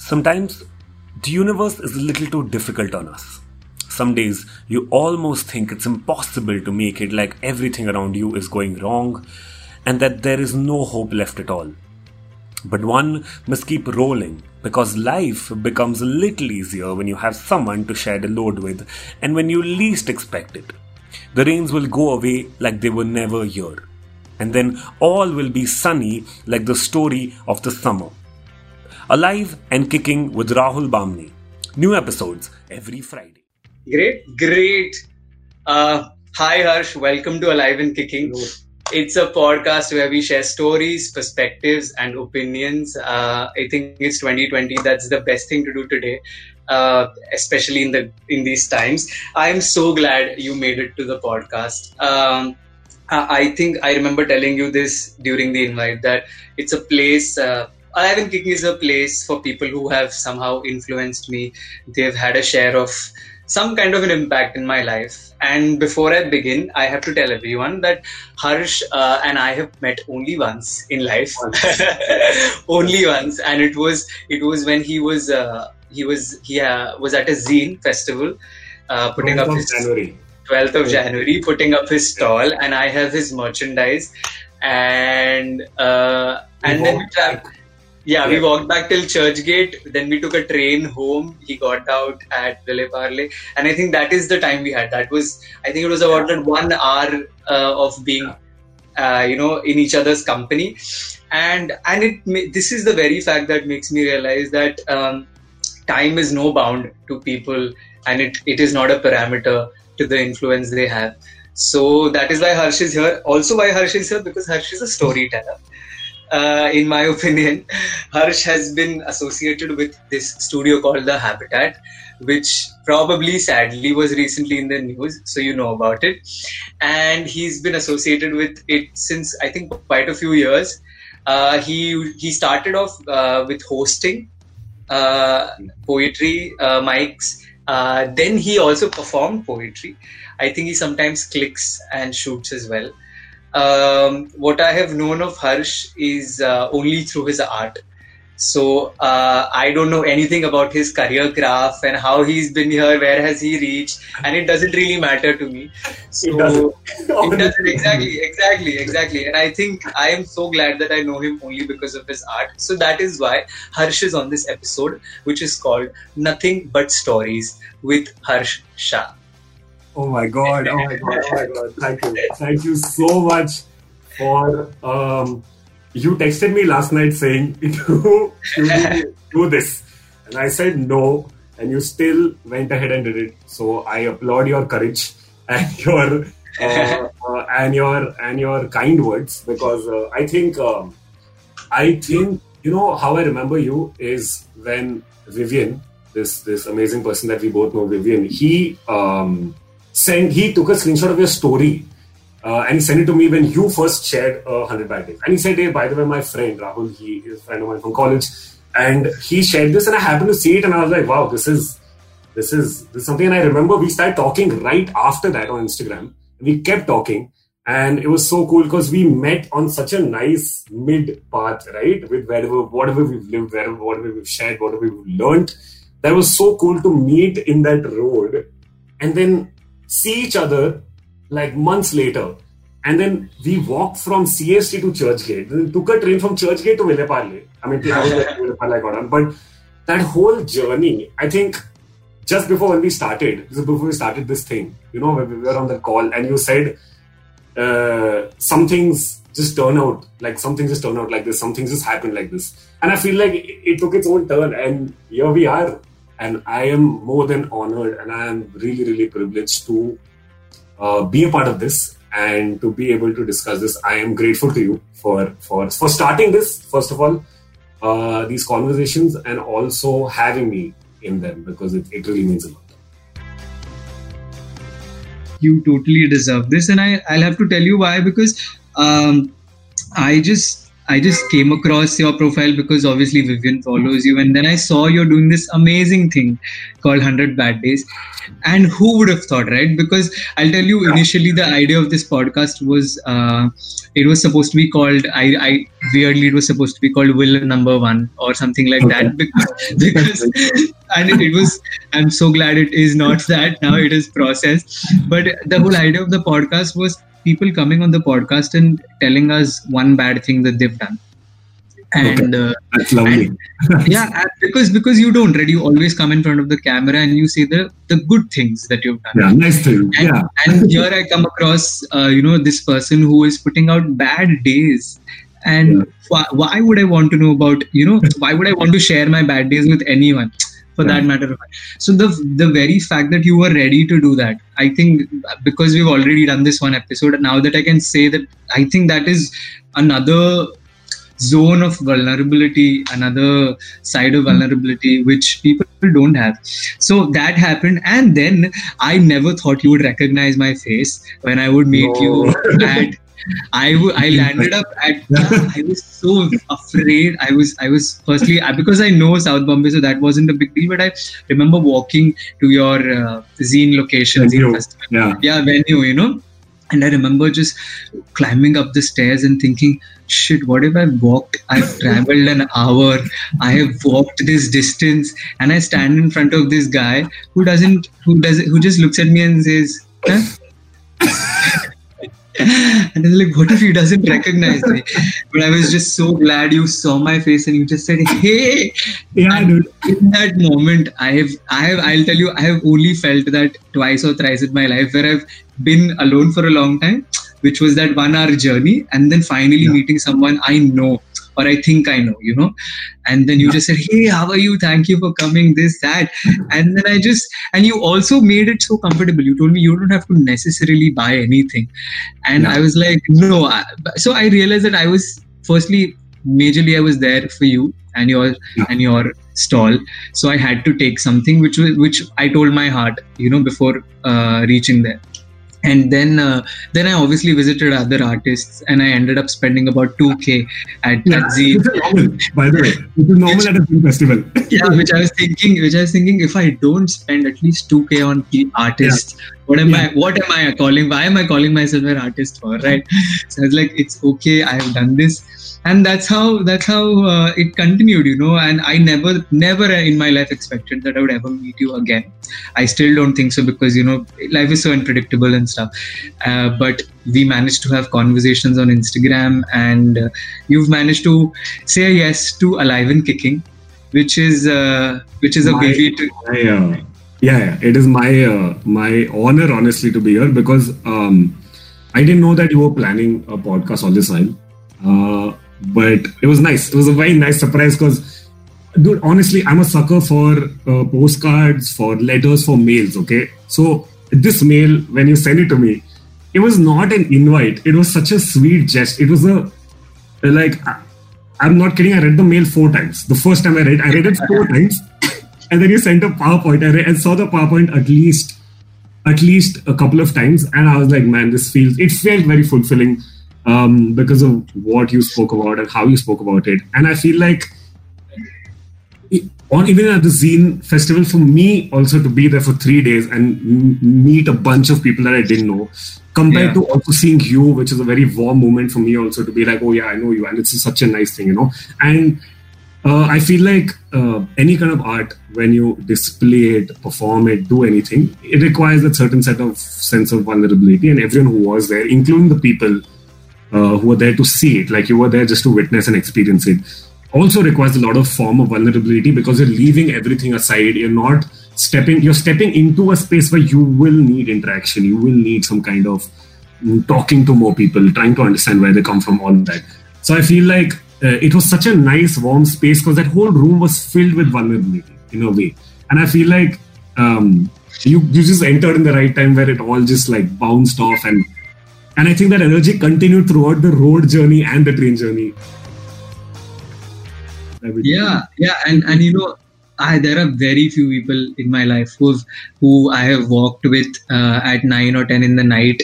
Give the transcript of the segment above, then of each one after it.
Sometimes the universe is a little too difficult on us. Some days you almost think it's impossible to make it, like everything around you is going wrong and that there is no hope left at all. But one must keep rolling because life becomes a little easier when you have someone to share the load with and when you least expect it. The rains will go away like they were never here. And then all will be sunny like the story of the summer. Alive and Kicking with Rahul Bamane. New episodes every Friday. Great, great. Uh, hi, Harsh. Welcome to Alive and Kicking. It's a podcast where we share stories, perspectives, and opinions. Uh, I think it's 2020. That's the best thing to do today, uh, especially in the in these times. I'm so glad you made it to the podcast. Um, I think I remember telling you this during the invite that it's a place. Uh, And Kicking is a place for people who have somehow influenced me. They've had a share of some kind of an impact in my life. And before I begin, I have to tell everyone that Harsh uh, and I have met only once in life, only once, and it was it was when he was uh, he was he uh, was at a zine festival, uh, putting up his January. 12th of January, putting up his stall, and I have his merchandise, and uh, and then we traveled. Yeah, we walked back till Churchgate. Then we took a train home. He got out at Vile Parle, and I think that is the time we had. That was, I think it was about that one hour uh, of being, uh, you know, in each other's company, and and it this is the very fact that makes me realize that um, time is no bound to people, and it, it is not a parameter to the influence they have. So that is why Harsh is here. Also, why Harsh is here because Harsh is a storyteller uh, in my opinion, Harsh has been associated with this studio called The Habitat, which probably sadly was recently in the news, so you know about it. And he's been associated with it since I think quite a few years. Uh, he he started off uh, with hosting uh, poetry uh, mics. Uh, then he also performed poetry. I think he sometimes clicks and shoots as well um, what I have known of Harsh is uh, only through his art. So uh, I don't know anything about his career graph and how he's been here, where has he reached, and it doesn't really matter to me. So It doesn't. it doesn't exactly, exactly, exactly. And I think I am so glad that I know him only because of his art. So that is why Harsh is on this episode, which is called Nothing But Stories with Harsh Shah. Oh my god! Oh my god! Oh my god! Thank you, thank you so much for. Um, you texted me last night saying do, do, do this, and I said no, and you still went ahead and did it. So I applaud your courage and your uh, uh, and your and your kind words because uh, I think um, I think you know how I remember you is when Vivian, this this amazing person that we both know, Vivian, he um, sent he took a screenshot of your story uh, and he sent it to me when you first shared uh, 100 bad days. And he said, Hey, by the way, my friend Rahul, he is a friend of mine from college, and he shared this, and I happened to see it, and I was like, Wow, this is this is this is something. And I remember we started talking right after that on Instagram. We kept talking, and it was so cool because we met on such a nice mid path, right? With wherever, whatever we've lived, wherever, whatever we've shared, whatever we've learned. That was so cool to meet in that road, and then see each other like months later. And then we walked from CST to Churchgate. Then took a train from Churchgate to Vile Parle. I mean, I was at Vile Parle I got on. But that whole journey, I think just before when we started, this before we started this thing, you know, when we were on the call and you said uh, some things just turn out, like some things just turn out like this, some things just happen like this. And I feel like it, it took its own turn and here we are. And I am more than honored and I am really, really privileged to uh, be a part of this and to be able to discuss this. I am grateful to you for for for starting this first of all, uh, these conversations and also having me in them because it, it really means a lot. you totally deserve this and I, i'll have to tell you why because um, i just I just came across your profile because obviously Vivian follows you, and then I saw you're doing this amazing thing called 100 Bad Days. And who would have thought, right? Because I'll tell you, initially the idea of this podcast was uh, it was supposed to be called. I, I weirdly it was supposed to be called Will Number One or something like okay. that because, because and it, it was. I'm so glad it is not that now. It is processed, but the whole idea of the podcast was people coming on the podcast and telling us one bad thing that they've done. And okay. uh, that's lovely. and, yeah because because you don't right? You always come in front of the camera and you say the the good things that you've done. Yeah nice to and, yeah. and here i come across uh, you know this person who is putting out bad days. And yeah. why, why would i want to know about you know why would i want to share my bad days with anyone for that matter so the the very fact that you were ready to do that i think because we've already done this one episode now that i can say that i think that is another zone of vulnerability another side of hmm. vulnerability which people don't have. So that happened and then i never thought you would recognize my face when i would meet no. you at I, w- I landed up at I was so afraid I was I was firstly because I know South Bombay so that wasn't a big deal but I remember walking to your uh, zine location venue. festival yeah yeah venue you know and I remember just climbing up the stairs and thinking shit what if I've walked I've traveled an hour I have walked this distance and I stand in front of this guy who doesn't who does who just looks at me and says huh? And it's like, what if he doesn't recognize me? But I was just so glad you saw my face and you just said, "Hey." Yeah, dude. In that moment, I have, I have, I'll tell you, I have only felt that twice or thrice in my life where I've been alone for a long time, which was that one-hour journey, and then finally yeah. meeting someone I know or I think I know, you know. And then you just said, Hey, how are you? Thank you for coming, this, that. And then I just, and you also made it so comfortable. You told me you don't have to necessarily buy anything. And I was like, No. So I realized that I was, firstly, majorly I was there for you and your yeah. and your stall so i had to take something which was which i told my heart you know before uh, reaching there and then uh, then I obviously visited other artists and I ended up spending about 2k at, yeah, at Z. normal, by the way. It is normal at a film festival. yeah, which I was thinking, which I was thinking, if I don't spend at least 2k on the artists, yeah. what am yeah. I? What am I calling? Why am I calling myself an artist for? Right? So I was like, it's okay. I have done this and that's how that's how uh, it continued you know and i never never in my life expected that i would ever meet you again. I still don't think so because you know life is so unpredictable and stuff. Uh, but we managed to have conversations on instagram and uh, you've managed to say yes to alive and kicking which is uh, which is a my, big way to my, uh, yeah, yeah. It is my uh, my honor honestly to be here because um, i didn't know that you were planning a podcast all this time uh, but it was nice. It was a very nice surprise because, dude, honestly, I'm a sucker for uh, postcards, for letters, for mails. Okay, so this mail when you sent it to me, it was not an invite. It was such a sweet gesture. It was a like I'm not kidding. I read the mail four times. The first time I read, I read it four times, and then you sent a PowerPoint. I, read, I saw the PowerPoint at least at least a couple of times, and I was like, man, this feels. It felt very fulfilling um, because of what you spoke about and how you spoke about it. And I feel like on even at the Zine festival, for me also to be there for three days and meet a bunch of people that I didn't know, compared yeah. to also seeing you, which is a very warm moment for me also to be like, oh yeah, I know you, and it's such a nice thing, you know. And uh, I feel like uh, any kind of art, when you display it, perform it, do anything, it requires a certain set of sense of vulnerability, and everyone who was there, including the people uh, who were there to see it, like you were there just to witness and experience it, also requires a lot of form of vulnerability because you're leaving everything aside. You're not stepping. You're stepping into a space where you will need interaction. You will need some kind of talking to more people, trying to understand where they come from, all that. So I feel like uh, it was such a nice, warm space because that whole room was filled with vulnerability in a way. And I feel like um, you you just entered in the right time where it all just like bounced off and and I think that energy continued throughout the road journey and the train journey. Yeah, yeah, and and you know, I there are very few people in my life who who I have walked with uh, at nine or ten in the night,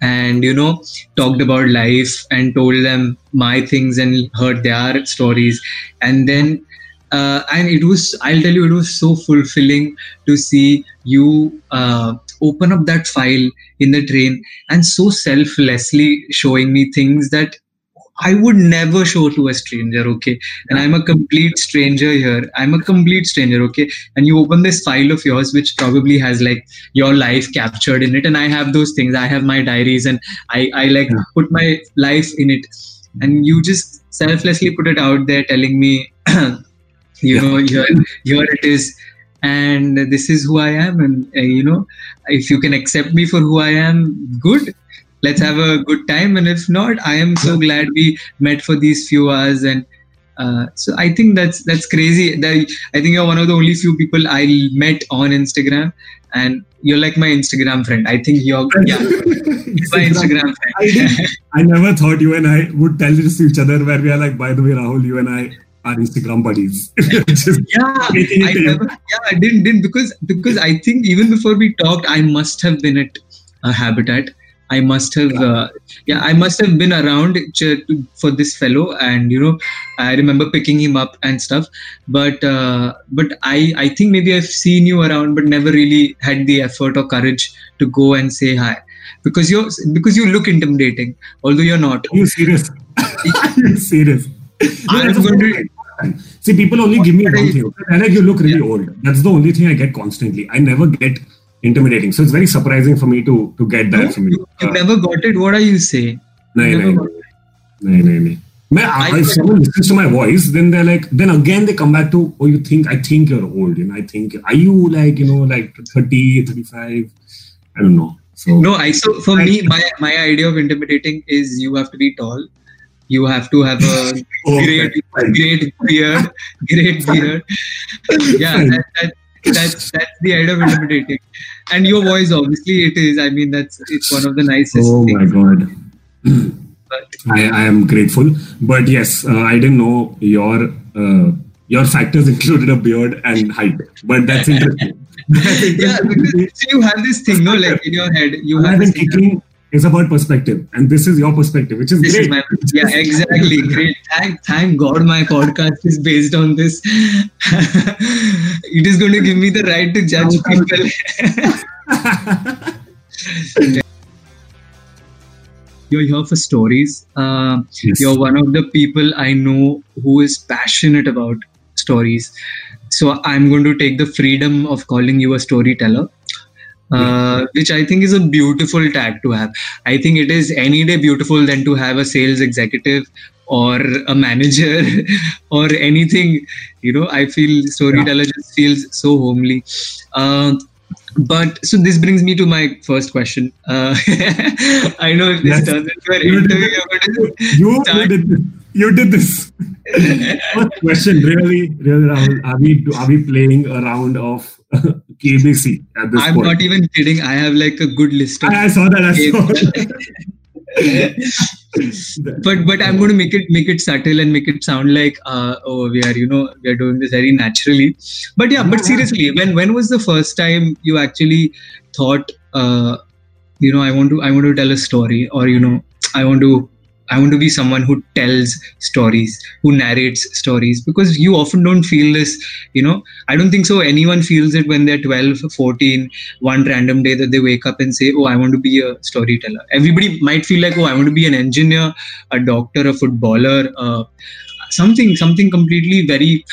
and you know talked about life and told them my things and heard their stories and then uh, and it was i'll tell you it was so fulfilling to see you uh, open up that file in the train and so selflessly showing me things that I would never show to a stranger, okay? And I'm a complete stranger here. I'm a complete stranger, okay? And you open this file of yours, which probably has like your life captured in it. And I have those things. I have my diaries and I, I like yeah. put my life in it. And you just selflessly put it out there telling me, you know, here, here it is. And this is who I am. And, uh, you know, if you can accept me for who I am, good let's have a good time and if not i am so glad we met for these few hours and uh, so I think that's that's crazy. That I think you're one of the only few people I met on Instagram, and you're like my Instagram friend. I think you're yeah, my Instagram friend. I, I never thought you and I would tell this to each other where we are like, by the way, Rahul, you and I are Instagram buddies. yeah, I never, yeah, I didn't didn't because because I think even before we talked, I must have been at a habitat I must have, uh, yeah, I must have been around for this fellow, and you know, I remember picking him up and stuff. But uh, but I I think maybe I've seen you around, but never really had the effort or courage to go and say hi, because you're because you look intimidating, although you're not. Are you serious? Are you serious? I'm going to. See, people only give me one thing. I like you look really yeah. old. That's the only thing I get constantly. I never get intimidating. So it's very surprising for me to to get that no, from you. You uh, never got it. What are you saying? No, no, no, no, no. If someone listens to my voice, then they're like, then again they come back to, oh, you think, I think you're old. You know, I think, are you like, you know, like 30, 35? I don't know. So no, I so for I, me, my my idea of intimidating is you have to be tall, you have to have a oh, great, great beard, great beard. Yeah, that, that, that's that's the idea of intimidating. And your voice, obviously, it is. I mean, that's it's one of the nicest. Oh things. my god. I, I am grateful, but yes, uh, I didn't know your uh, your factors included a beard and height, but that's interesting. yeah, because you have this thing, no, like in your head, you have been kicking is about perspective, and this is your perspective, which is this great. Is my, yeah, exactly. Great. Thank, thank God my podcast is based on this. it is going to give me the right to judge people. you're here for stories. Uh, yes. You're one of the people I know who is passionate about stories. So I'm going to take the freedom of calling you a storyteller uh, which I think is a beautiful tag to have. I think it is any day beautiful than to have a sales executive or a manager or anything. You know, I feel storyteller yeah. just feels so homely. Uh, but so this brings me to my first question. Uh, I know if this yes. turns into an interview, you, you did this. You did this. first question, really, really, Rahul, are we are we playing a round of KBC at this I'm point. not even kidding. I have like a good list. Of I, saw that. I saw that. but but I'm going to make it make it subtle and make it sound like uh, oh we are you know we are doing this very naturally. But yeah, but seriously, when when was the first time you actually thought uh, you know I want to I want to tell a story or you know I want to I want to be someone who tells stories, who narrates stories, because you often don't feel this, you know. I don't think so. Anyone feels it when they're 12, 14, one random day that they wake up and say, Oh, I want to be a storyteller. Everybody might feel like, Oh, I want to be an engineer, a doctor, a footballer, uh, something, something completely very,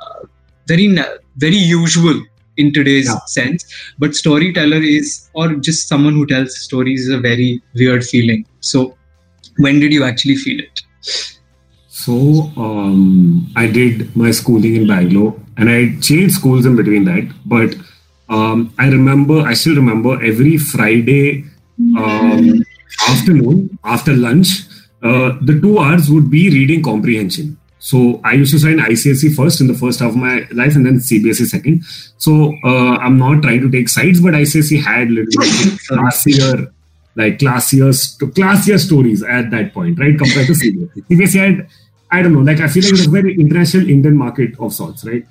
uh, very, very usual in today's yeah. sense. But storyteller is, or just someone who tells stories is a very weird feeling. So, when did you actually feel it? So um, I did my schooling in Bangalore, and I changed schools in between that. But um, I remember, I still remember every Friday um, afternoon after lunch, uh, the two hours would be reading comprehension. So I used to sign ICSE first in the first half of my life, and then CBSE second. So uh, I'm not trying to take sides, but ICSE had little bit classier like classier, classier stories at that point, right? Compared to CBSE. CBSE had, I don't know, like I feel like it was a very international Indian market of sorts, right?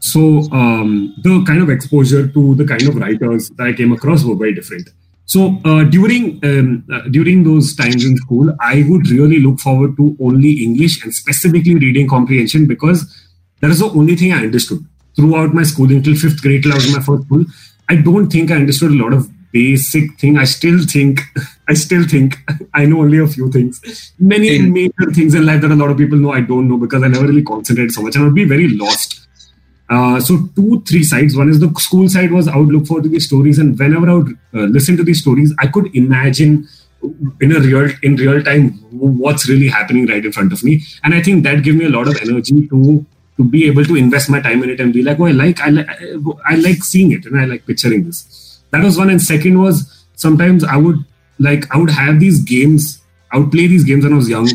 So um, the kind of exposure to the kind of writers that I came across were very different. So uh, during um, uh, during those times in school, I would really look forward to only English and specifically reading comprehension because that is the only thing I understood throughout my schooling until fifth grade till I was in my first school. I don't think I understood a lot of basic thing. I still think, I still think I know only a few things. Many in, major things in life that a lot of people know I don't know because I never really concentrated so much and I would be very lost. Uh, so two, three sides. One is the school side was I would look forward to these stories, and whenever I would uh, listen to these stories, I could imagine in a real in real time what's really happening right in front of me, and I think that gave me a lot of energy to to be able to invest my time in it and be like, oh, I like I like I like seeing it and I like picturing this. That was one, and second was sometimes I would like I would have these games. I would play these games when I was young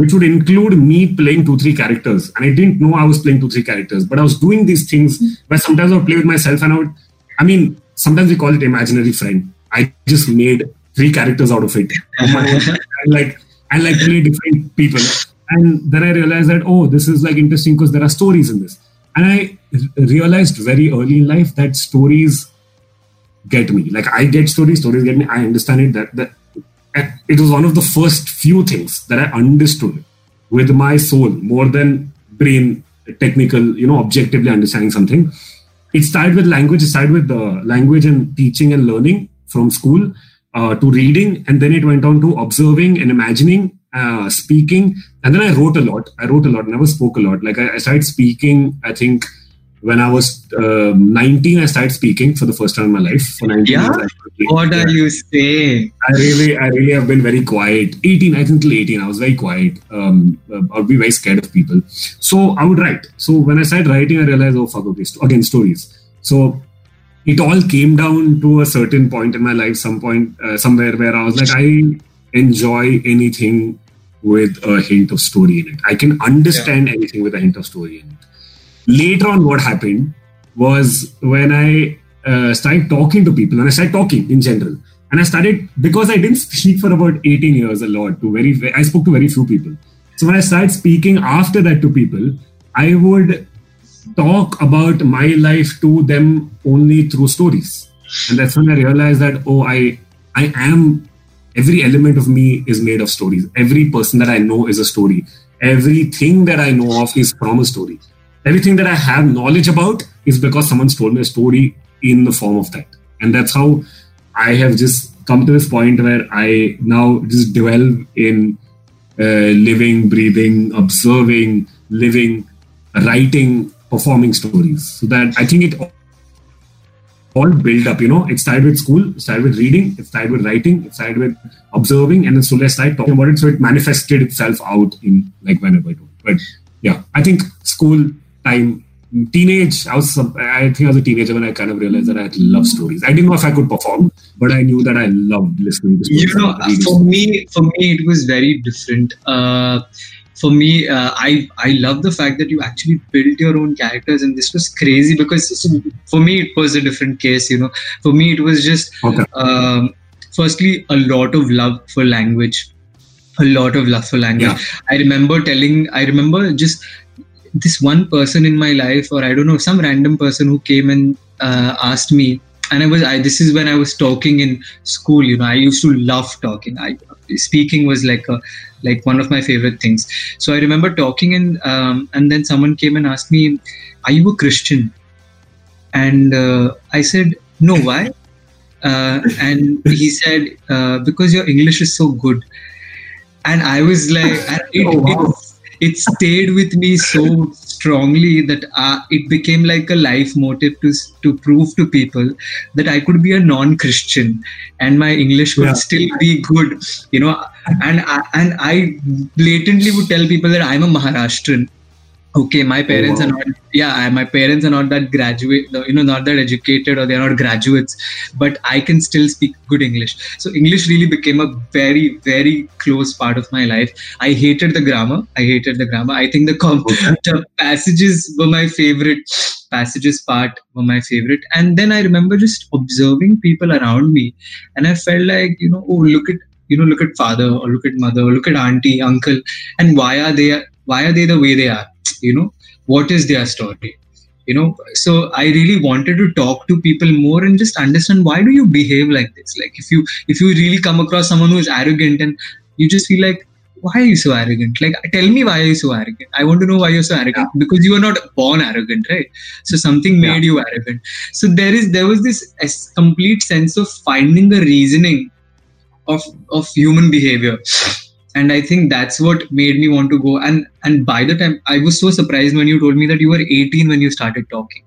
which would include me playing two, three characters. And I didn't know I was playing two, three characters, but I was doing these things where sometimes I would play with myself and I would, I mean, sometimes we call it imaginary friend. I just made three characters out of it. and like, and like play different people. And then I realized that, oh, this is like interesting because there are stories in this. And I realized very early in life that stories get me. Like I get stories, stories get me. I understand it that, that it was one of the first few things that I understood with my soul more than brain technical, you know, objectively understanding something. It started with language, it started with the language and teaching and learning from school uh, to reading, and then it went on to observing and imagining, uh, speaking, and then I wrote a lot. I wrote a lot, never spoke a lot. Like I, I started speaking, I think when I was uh, 19, I started speaking for the first time in my life. For 19 yeah? Years, what are you saying? I really, I really have been very quiet. 18, I think till 18, I was very quiet. Um, uh, I would be very scared of people. So I would write. So when I started writing, I realized, oh fuck, okay, again stories. So it all came down to a certain point in my life, some point, uh, somewhere where I was like, I enjoy anything with a hint of story in it. I can understand yeah. anything with a hint of story in it later on what happened was when i uh, started talking to people and i started talking in general and i started because i didn't speak for about 18 years a lot to very i spoke to very few people. So when i started speaking after that to people i would talk about my life to them only through stories. And that's when i realized that oh i i am every element of me is made of stories. Every person that i know is a story. Everything that i know of is from a story everything that I have knowledge about is because someone's told me a story in the form of that. And that's how I have just come to this point where I now just dwell in uh, living, breathing, observing, living, writing, performing stories. So that I think it all built up, you know, it started with school, it started with reading, it started with writing, it started with observing, and then slowly I started talking about it. So it manifested itself out in like whenever I do. But yeah, I think school time teenage i was i think i was a teenager when i kind of realized that i love stories. I didn't know if i could perform but i knew that i loved listening to stories you know for me for me it was very different. Uh, for me uh, i i love the fact that you actually built your own characters and this was crazy because for me it was a different case you know. For me it was just okay. um, firstly a lot of love for language. A lot of love for language. Yeah. i remember telling i remember just this one person in my life or i don't know some random person who came and uh, asked me. And i was I, this is when i was talking in school you know i used to love talking. I speaking was like a like one of my favorite things. So i remember talking and um, and then someone came and asked me are you a christian? And uh, i said no why? Uh, and he said uh, because your english is so good. And i was like it, oh, wow. It, stayed with me so strongly that uh, it became like a life motive to to prove to people that I could be a non-Christian and my English would yeah. still be good, you know. And I, and I blatantly would tell people that I'm a Maharashtrian okay my parents oh, wow. are not yeah my parents are not that graduate you know not that educated or they're not graduates but i can still speak good english. So english really became a very very close part of my life. I hated the grammar i hated the grammar. I think the, com- the passages were my favorite passages part were my favorite. And then i remember just observing people around me and i felt like you know oh look at you know look at father or look at mother or look at auntie uncle and why are they why are they the way they are? You know what is their story? You know so i really wanted to talk to people more and just understand why do you behave like this? Like if you if you really come across someone who is arrogant and you just feel like why are you so arrogant? Like tell me why are you so arrogant. I want to know why you're so arrogant yeah. because you are not born arrogant right? So something made yeah. you arrogant. So there is there was this complete sense of finding the reasoning of of human behavior and i think that's what made me want to go. And and by the time i was so surprised when you told me that you were 18 when you started talking.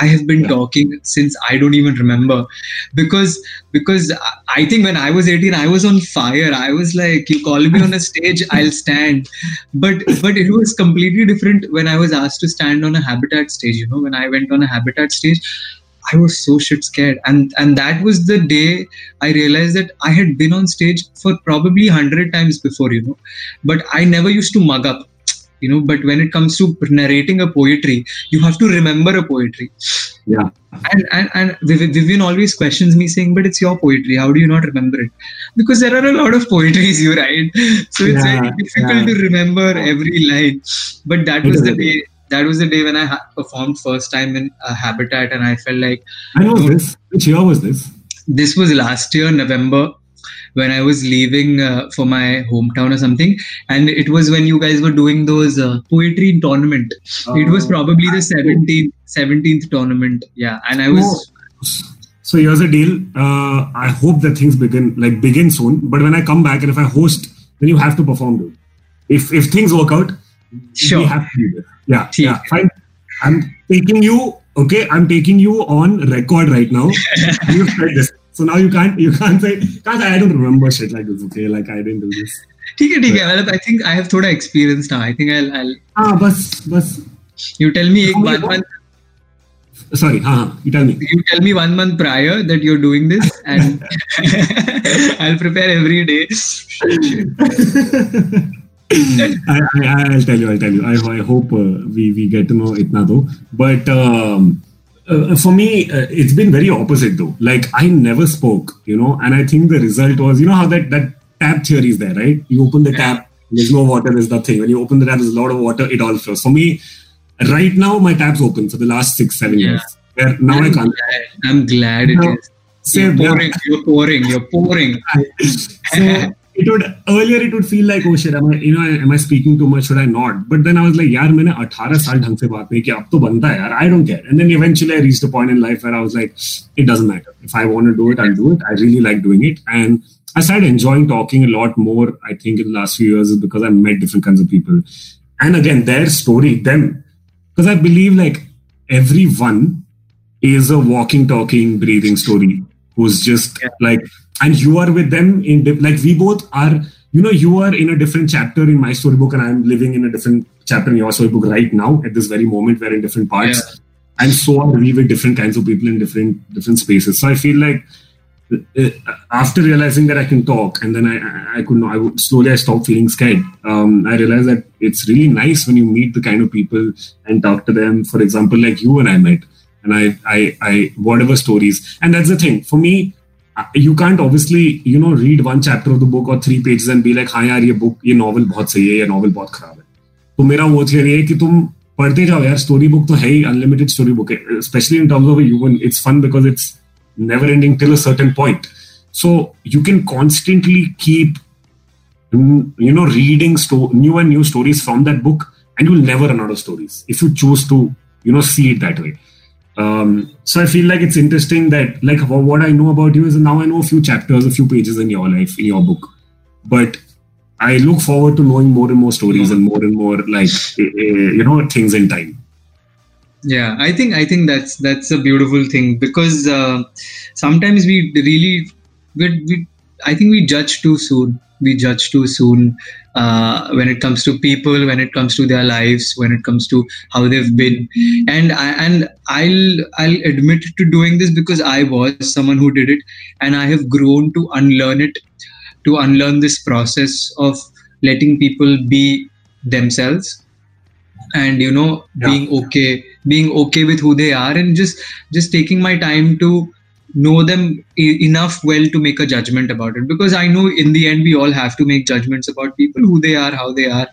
I have been yeah. talking since i don't even remember. Because because i think when i was 18 i was on fire. I was like you call me on a stage i'll stand. But but it was completely different when i was asked to stand on a habitat stage you know when i went on a habitat stage I was so shit scared. And and that was the day I realized that I had been on stage for probably hundred times before, you know. But I never used to mug up. You know, but when it comes to narrating a poetry, you have to remember a poetry. Yeah. And and, and Vivian always questions me saying, but it's your poetry. How do you not remember it? Because there are a lot of poetries you write. So it's yeah, very difficult yeah. to remember every line. But that was the day that was the day when I ha- performed first time in a Habitat, and I felt like. I know this. Which year was this? This was last year, November, when I was leaving uh, for my hometown or something, and it was when you guys were doing those uh, poetry tournament. it was oh. probably the 17th, 17th tournament. Yeah, and I was. So here's a deal. Uh, I hope that things begin like begin soon. But when I come back and if I host, then you have to perform, dude. If if things work out, sure. we have to be there. Yeah, yeah, fine. I'm taking you. Okay, I'm taking you on record right now. you said this, so now you can't you can't say can't I don't remember shit like this. Okay, like I didn't do this. ठीक है ठीक है मतलब I think I have थोड़ा experience now. I think I'll I'll. हाँ बस बस. You tell me एक one month. Sorry, हाँ हाँ. You tell me. You tell me one month prior that you're doing this, and I'll prepare every day. I, will tell you. I'll tell you. I, I hope uh, we we get to know itna though. But um, uh, for me, uh, it's been very opposite though. Like I never spoke, you know, and I think the result was, you know, how that that tap theory is there, right? You open the tap, there's no water, there's nothing. When you open the tap, there's a lot of water, it all flows. For me, right now, my tap's open for the last six, seven yeah. years. Where now I'm I can't. Glad. I'm glad it is. You're pouring, you're pouring, you're pouring. so, it would earlier it would feel like oh shit am I you know am I speaking too much should I not but then I was like यार मैंने 18 साल ढंग से बात नहीं की अब तो बनता है यार I don't care and then eventually I reached a point in life where I was like it doesn't matter if I want to do it I'll do it I really like doing it and I started enjoying talking a lot more I think in the last few years because I met different kinds of people and again their story them because I believe like everyone is a walking talking breathing story who's just yeah. like and you are with them in like we both are you know you are in a different chapter in my storybook and i'm living in a different chapter in your storybook right now at this very moment we're in different parts yeah. and so are we with different kinds of people in different different spaces so i feel like uh, after realizing that I can talk, and then I, I could know, I would slowly I stopped feeling scared. Um, I realized that it's really nice when you meet the kind of people and talk to them. For example, like you and I met, and I, I, I, whatever stories, and that's the thing for me you can't obviously you know read one chapter of the book or three pages and be like हाँ यार ये book ये novel बहुत सही है ये novel बहुत खराब है तो मेरा वो थियरी है कि तुम पढ़ते जाओ यार स्टोरी बुक तो है ही अनलिमिटेड स्टोरी बुक है specially in terms of human it's fun because it's never ending till a certain point so you can constantly keep you know reading sto- new and new stories from that book and you'll never run out of stories if you choose to you know see it that way um, so I feel like it's interesting that like what I know about you is now I know a few chapters, a few pages in your life, in your book, but I look forward to knowing more and more stories and more and more like eh, eh, you know things in time. Yeah, I think I think that's that's a beautiful thing because uh, sometimes we really we, we I think we judge too soon. We judge too soon uh, when it comes to people, when it comes to their lives, when it comes to how they've been. And I, and I'll I'll admit to doing this because I was someone who did it, and I have grown to unlearn it, to unlearn this process of letting people be themselves and you know yeah. being okay being okay with who they are and just just taking my time to know them e- enough well to make a judgment about it. Because i know in the end we all have to make judgments about people who they are how they are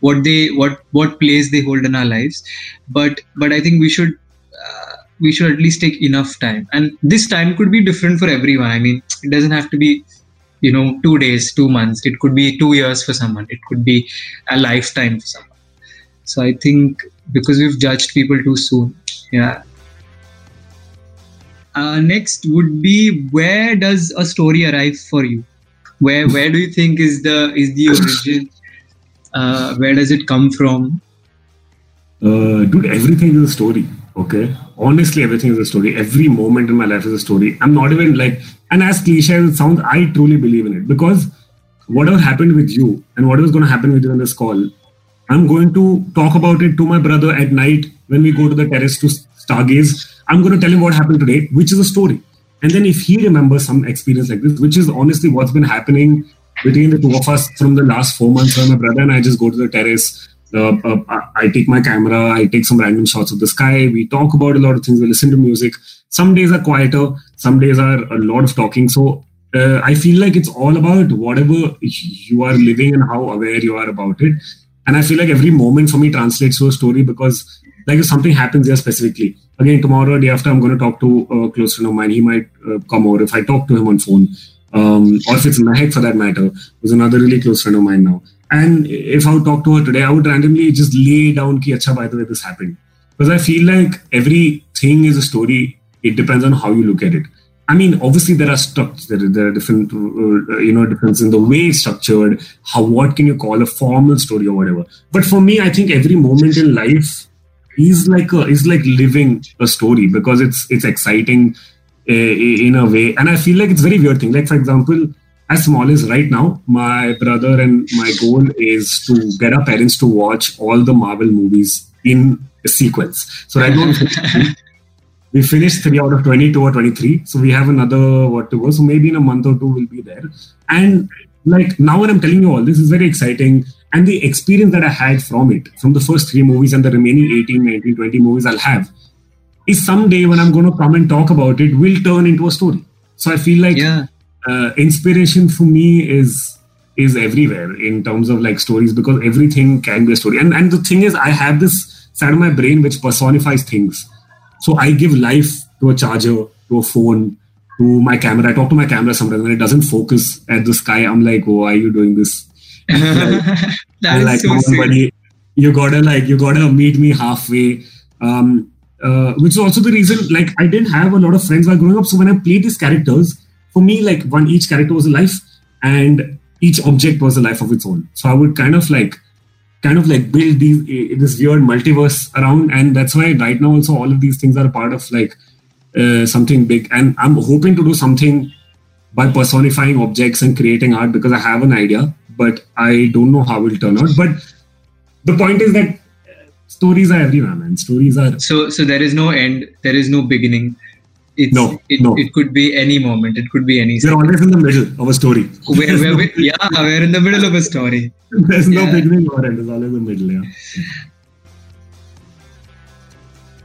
what they what what place they hold in our lives. But but i think we should uh, we should at least take enough time. And this time could be different for everyone. I mean it doesn't have to be you know two days two months. It could be two years for someone. It could be a lifetime for someone. So i think because we've judged people too soon yeah uh, next would be where does a story arrive for you? Where where do you think is the is the origin? Uh, where does it come from? Uh, dude everything is a story okay? Honestly everything is a story. Every moment in my life is a story. I'm not even like and as cliche as it sounds i truly believe in it. Because whatever happened with you and whatever is going to happen with you in this call i'm going to talk about it to my brother at night when we go to the terrace to stargaze i'm going to tell him what happened today which is a story and then if he remembers some experience like this which is honestly what's been happening between the two of us from the last four months where my brother and i just go to the terrace uh, uh, I take my camera, I take some random shots of the sky. We talk about a lot of things. We listen to music. Some days are quieter. Some days are a lot of talking. So uh, I feel like it's all about whatever you are living and how aware you are about it. And I feel like every moment for me translates to a story because, like, if something happens here specifically, again tomorrow, day after, I'm going to talk to a close friend of mine. He might uh, come over if I talk to him on phone. Um, or if it's Mehak for that matter, who's another really close friend of mine now. And if I would talk to her today, I would randomly just lay down ki, acha, by the way, this happened. Because I feel like everything is a story. It depends on how you look at it. I mean, obviously there are structures, there, there, are different, uh, you know, difference in the way it's structured. How, what can you call a formal story or whatever? But for me, I think every moment in life is like a, is like living a story because it's it's exciting uh, in a way, and I feel like it's very weird thing. Like for example, as small as right now, my brother and my goal is to get our parents to watch all the Marvel movies in a sequence. So right now we finished three out of 22 or 23. So we have another what to go. So maybe in a month or two we'll be there. And like now when I'm telling you all this is very exciting. And the experience that I had from it, from the first three movies and the remaining 18, 19, 20 movies I'll have, is someday when I'm going to come and talk about it, will turn into a story. So I feel like yeah uh, inspiration for me is is everywhere in terms of like stories because everything can be a story. And and the thing is, I have this side of my brain which personifies things. So I give life to a charger, to a phone, to my camera. I talk to my camera sometimes and it doesn't focus at the sky. I'm like, oh, why are you doing this? Like, that like, so buddy, you gotta like you gotta meet me halfway. Um, uh, which is also the reason like I didn't have a lot of friends while growing up. So when I played these characters, for me, like one each character was a life, and each object was a life of its own. So I would kind of like kind of like build these uh, this weird multiverse around and that's why right now also all of these things are part of like uh, something big and i'm hoping to do something by personifying objects and creating art because i have an idea but i don't know how it will turn out but the point is that stories are everywhere man stories are so so there is no end there is no beginning it's, no, it, no. it could be any moment. It could be any. We're always in the middle of a story. Where, where we, yeah, we're in the middle of a story. There's no yeah. beginning or end. It's always the middle. Yeah.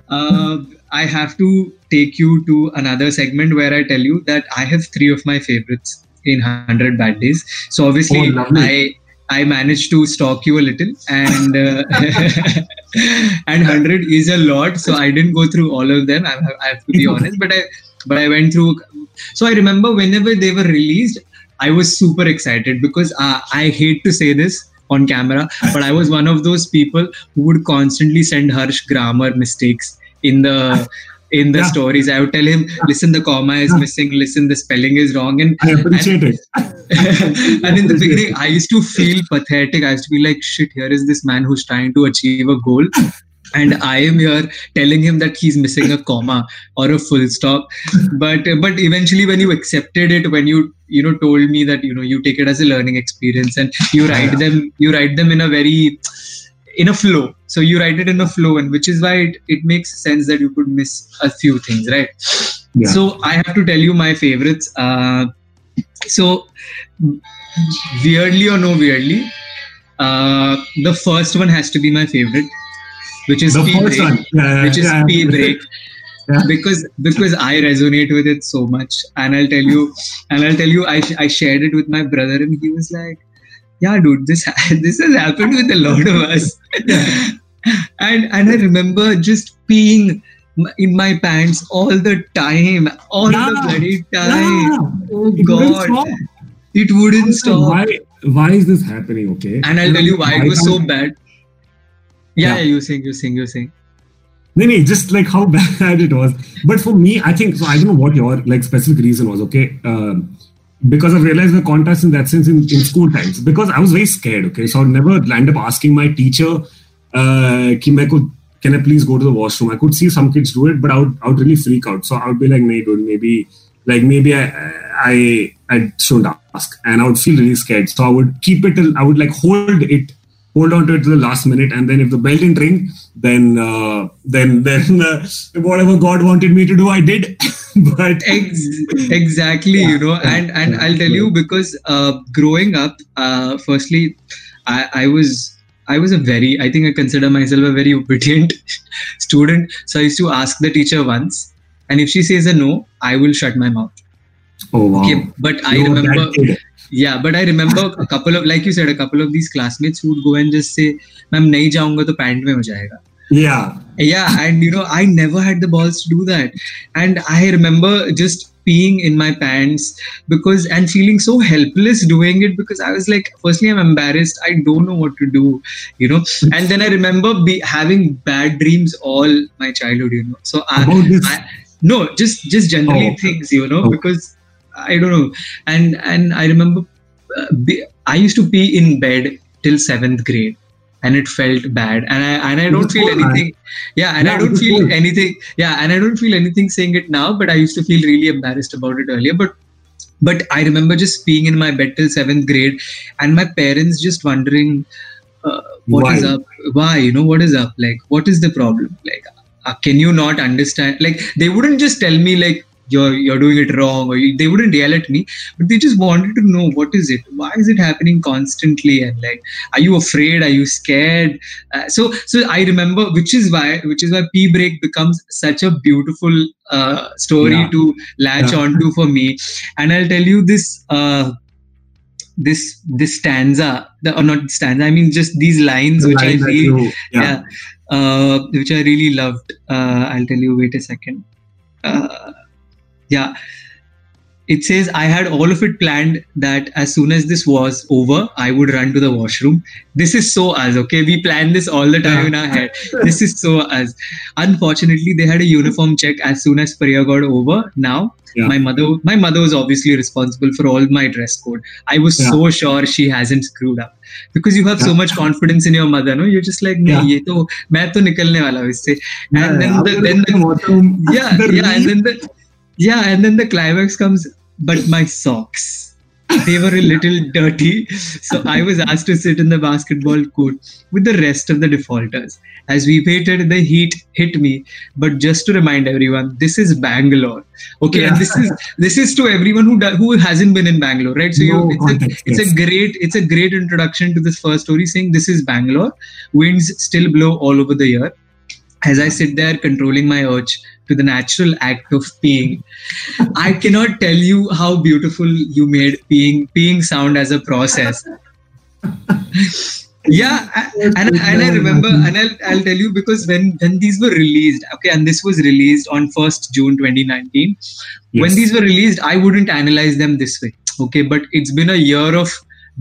Uh, I have to take you to another segment where I tell you that I have three of my favorites in 100 Bad Days. So obviously, oh, I I managed to stalk you a little, and uh, and hundred is a lot. So I didn't go through all of them. I, I have to be honest, but I but I went through. So I remember whenever they were released, I was super excited because uh, I hate to say this on camera, but I was one of those people who would constantly send Harsh grammar mistakes in the in the yeah. stories. I would tell him, listen, the comma is yeah. missing, listen, the spelling is wrong. And I appreciate and, it. and in the beginning, I used to feel pathetic. I used to be like, shit, here is this man who's trying to achieve a goal. And I am here telling him that he's missing a comma or a full stop. But but eventually, when you accepted it, when you you know told me that you know you take it as a learning experience and you write yeah. them, you write them in a very in a flow. So you write it in a flow, and which is why it, it makes sense that you could miss a few things, right? Yeah. So I have to tell you my favorites. Uh, so weirdly or no weirdly, uh, the first one has to be my favorite, which is the P break, yeah, which is yeah. P break. Yeah. because because I resonate with it so much, and I'll tell you, and I'll tell you, I I shared it with my brother, and he was like, yeah, dude, this this has happened with a lot of us. and and I remember just peeing in my pants all the time, all Yeah. the bloody time. Yeah. Oh It wouldn't God, stop. it wouldn't stop. Why? Why is this happening? Okay. And I'll tell you why it was so bad. Yeah, Yeah. yeah, you sing, you sing, you sing. No, no, just like how bad it was. But for me, I think so. I don't know what your like specific reason was. Okay, um, because I've realized the contrast in that sense in, in school times. Because I was very scared. Okay, so I'd never land up asking my teacher, uh, "Ki "Can I please go to the washroom?" I could see some kids do it, but I would, I would really freak out. So I would be like, "Maybe, dude, maybe, like maybe I, I, I shouldn't ask," and I would feel really scared. So I would keep it. Till, I would like hold it hold on to it to the last minute and then if the bell didn't ring then uh, then then uh, whatever god wanted me to do i did. But Ex- exactly Yeah, you know and and i'll tell you because uh, growing up uh, firstly I, I was i was a very i think i consider myself a very obedient student. So i used to ask the teacher once and if she says a no i will shut my mouth. Oh wow. Okay but i remember. Yeah but i remember a couple of like you said a couple of these classmates who would go and just say ma'am nahi jaunga to pant mein ho jayega. Yeah. Yeah and you know i never had the balls to do that. And i remember just peeing in my pants because and feeling so helpless doing it because i was like firstly i'm embarrassed. I don't know what to do you know. And then i remember be, having bad dreams all my childhood you know. So i, about this? I no just just generally Oh. things you know Oh. because i don't know. And and i remember uh, i used to pee in bed till 7th grade and it felt bad. And i and i don't feel cool, man. anything. Yeah and Yeah, i don't feel cool. anything. Yeah and i don't feel anything saying it now but i used to feel really embarrassed about it earlier. But but i remember just being in my bed till 7th grade and my parents just wondering uh, what Why? is up? Why? You know what is up? Like what is the problem? Like uh, can you not understand? Like they wouldn't just tell me like you're you're doing it wrong or you, they wouldn't yell at me but they just wanted to know what is it why is it happening constantly and like are you afraid are you scared uh, so so i remember which is why which is why p break becomes such a beautiful uh, story Yeah. to latch Yeah. onto for me and i'll tell you this uh, this this stanza the, or not stanza i mean just these lines The which i line really you- yeah. yeah, uh, which I really loved. Uh, I'll tell you. Wait a second. Uh, yeah. It says, I had all of it planned that as soon as this was over, I would run to the washroom. This is so us, okay? We plan this all the time in our head. This is so us. Unfortunately, they had a uniform check as soon as prayer got over. Now, yeah. my mother my mother was obviously responsible for all my dress code i was yeah. so sure she hasn't screwed up because you have yeah. so much confidence in your mother no you're just like yeah. ye to main to nikalne wala then the, then the, yeah yeah and then the yeah and then the climax comes but my socks they were a little dirty. So i was asked to sit in the basketball court with the rest of the defaulters. As we waited the heat hit me. But just to remind everyone this is bangalore. Okay and this is this is to everyone who do, who hasn't been in bangalore right? So you No it's a it's yes. a great it's a great introduction to this first story saying this is bangalore. Winds still blow all over the year as I sit there controlling my urge to the natural act of peeing, I cannot tell you how beautiful you made peeing peeing sound as a process. yeah, and, and I remember, and I'll, I'll tell you because when when these were released, okay, and this was released on first June 2019. When these were released, I wouldn't analyze them this way, okay, but it's been a year of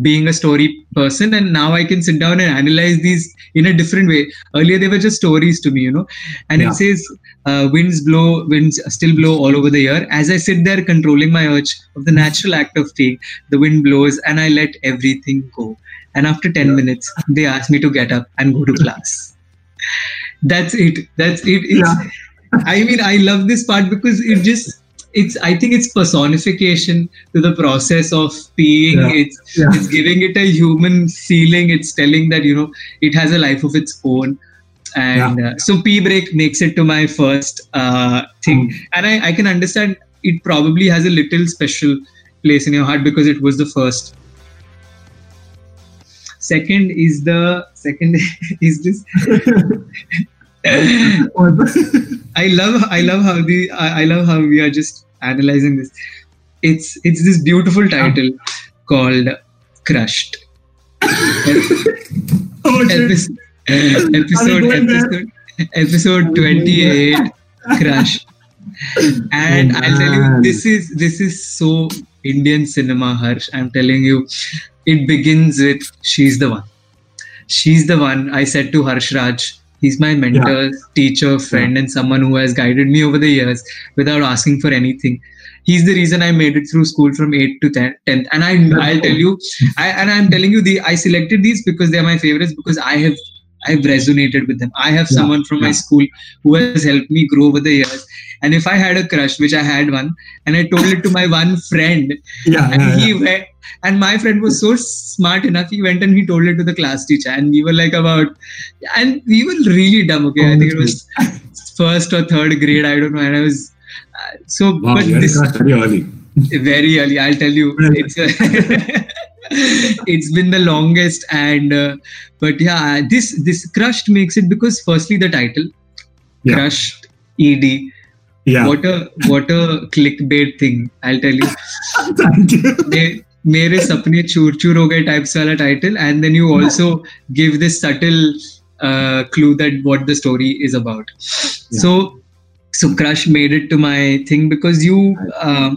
being a story person and now i can sit down and analyze these in a different way. Earlier they were just stories to me you know. And Yeah. it says uh, winds blow winds still blow all over the year. As i sit there controlling my urge of the natural act of peeing the wind blows and i let everything go. And after 10 Yeah. minutes they ask me to get up and go to class. That's it. That's it. It's, Yeah. i mean i love this part because it just it's i think it's personification to the process of peeing. Yeah. it's Yeah. it's giving it a human feeling. It's telling that you know it has a life of its own. And uh, so p break makes it to my first uh, thing. And I, I can understand it probably has a little special place in your heart because it was the first. Second is the second is this? I love I love how the I, I love how we are just analyzing this. It's it's this beautiful title called Crushed. oh. Episode episode episode, episode Are we going 28 Crush. And I'll tell you, this is this is so Indian cinema, Harsh. I'm telling you, it begins with she's the one. She's the one. I said to Harsh Raj, he's my mentor, yeah. teacher, friend, yeah. and someone who has guided me over the years without asking for anything. He's the reason I made it through school from eight to 10th. And I, I'll tell you, I, and I'm telling you, the I selected these because they're my favorites because I have I've resonated with them. I have yeah, someone from yeah. my school who has helped me grow over the years. And if I had a crush, which I had one, and I told it to my one friend, yeah, and he went, and my friend was so smart enough, he went and he told it to the class teacher, and we were like about, and we were really dumb. Okay, oh, I think it was first or third grade. I don't know, and I was uh, so. Wow, but this very early. Very early, I'll tell you. It's. it's been the longest and uh, but yeah this this crushed makes it because firstly the title yeah. crushed ed yeah what a what a clickbait thing i'll tell you thank you मेरे सपने चूर चूर हो गए types वाला title and then you also give this subtle clue that what the story is about yeah. so so crush made it to my thing because you uh,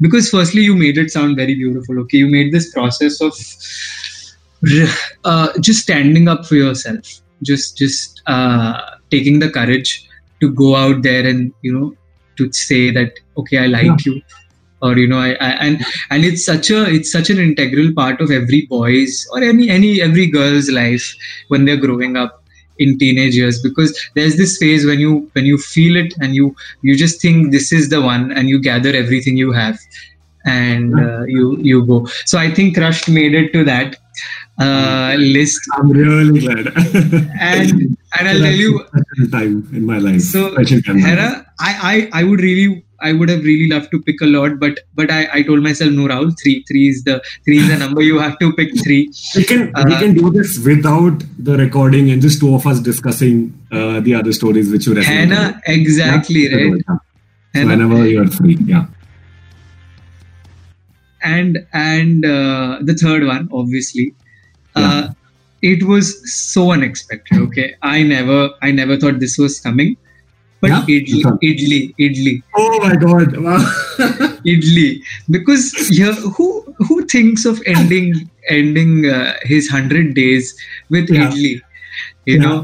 because firstly you made it sound very beautiful okay? You made this process of uh, just standing up for yourself. Just just uh, taking the courage to go out there and you know to say that okay i like yeah. you. Or you know I, I, and and it's such a it's such an integral part of every boy's or any any every girl's life when they're growing up in teenage years because there's this phase when you when you feel it and you you just think this is the one and you gather everything you have and uh, you you go. So i think crushed made it to that uh, list. I'm really glad. And and i'll tell you time in my life so hera I, I i would really I would have really loved to pick a lot, but but I, I told myself no, Rahul, three three is the three is the number. You have to pick three. We can uh, we can do this without the recording and just two of us discussing uh, the other stories which you read. exactly yeah? right. So whenever you are free, yeah. And and uh, the third one, obviously, uh, yeah. it was so unexpected. Okay, I never I never thought this was coming but yeah? idli, idli, idli. Oh my god! Wow. idli, because yeah, who who thinks of ending ending uh, his hundred days with yeah. idli? You yeah. know,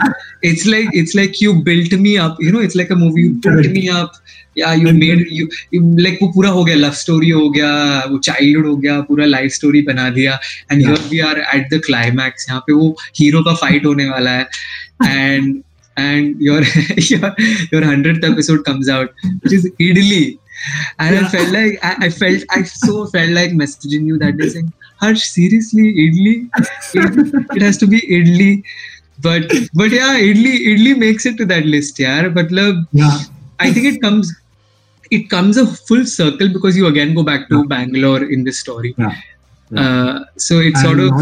it's like it's like you built me up. You know, it's like a movie. You built me up. Yeah, you made you, you like वो पूरा हो गया love story हो गया वो childhood हो गया पूरा लाइफ स्टोरी बना दिया and here we are at the climax यहाँ पे वो हीरो का फाइट होने वाला है and and your your your hundredth episode comes out, which is idli. And yeah. I felt like I, I, felt I so felt like messaging you that day saying, Harsh, seriously, idli? It, it has to be idli. But but yeah, idli idli makes it to that list, yeah. But love, yeah. I think it comes it comes a full circle because you again go back to yeah. Bangalore in this story. Yeah. Yeah. Uh, so it's sort of.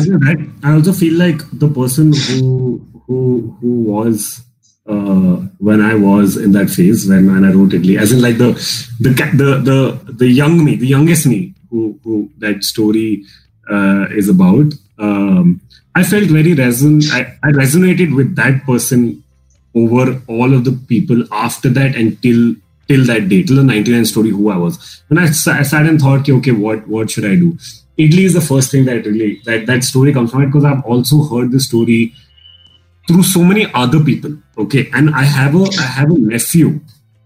I also feel like the person who who who was uh, when I was in that phase when, when I wrote idli, as in like the the the the, the young me, the youngest me, who who that story uh, is about. Um, I felt very reson. I, I resonated with that person over all of the people after that until till that day, till the 99 story, who I was. When I, I sat and thought, okay, what what should I do? idli is the first thing that really that that story comes from it because I've also heard the story through so many other people. Okay, and I have a I have a nephew.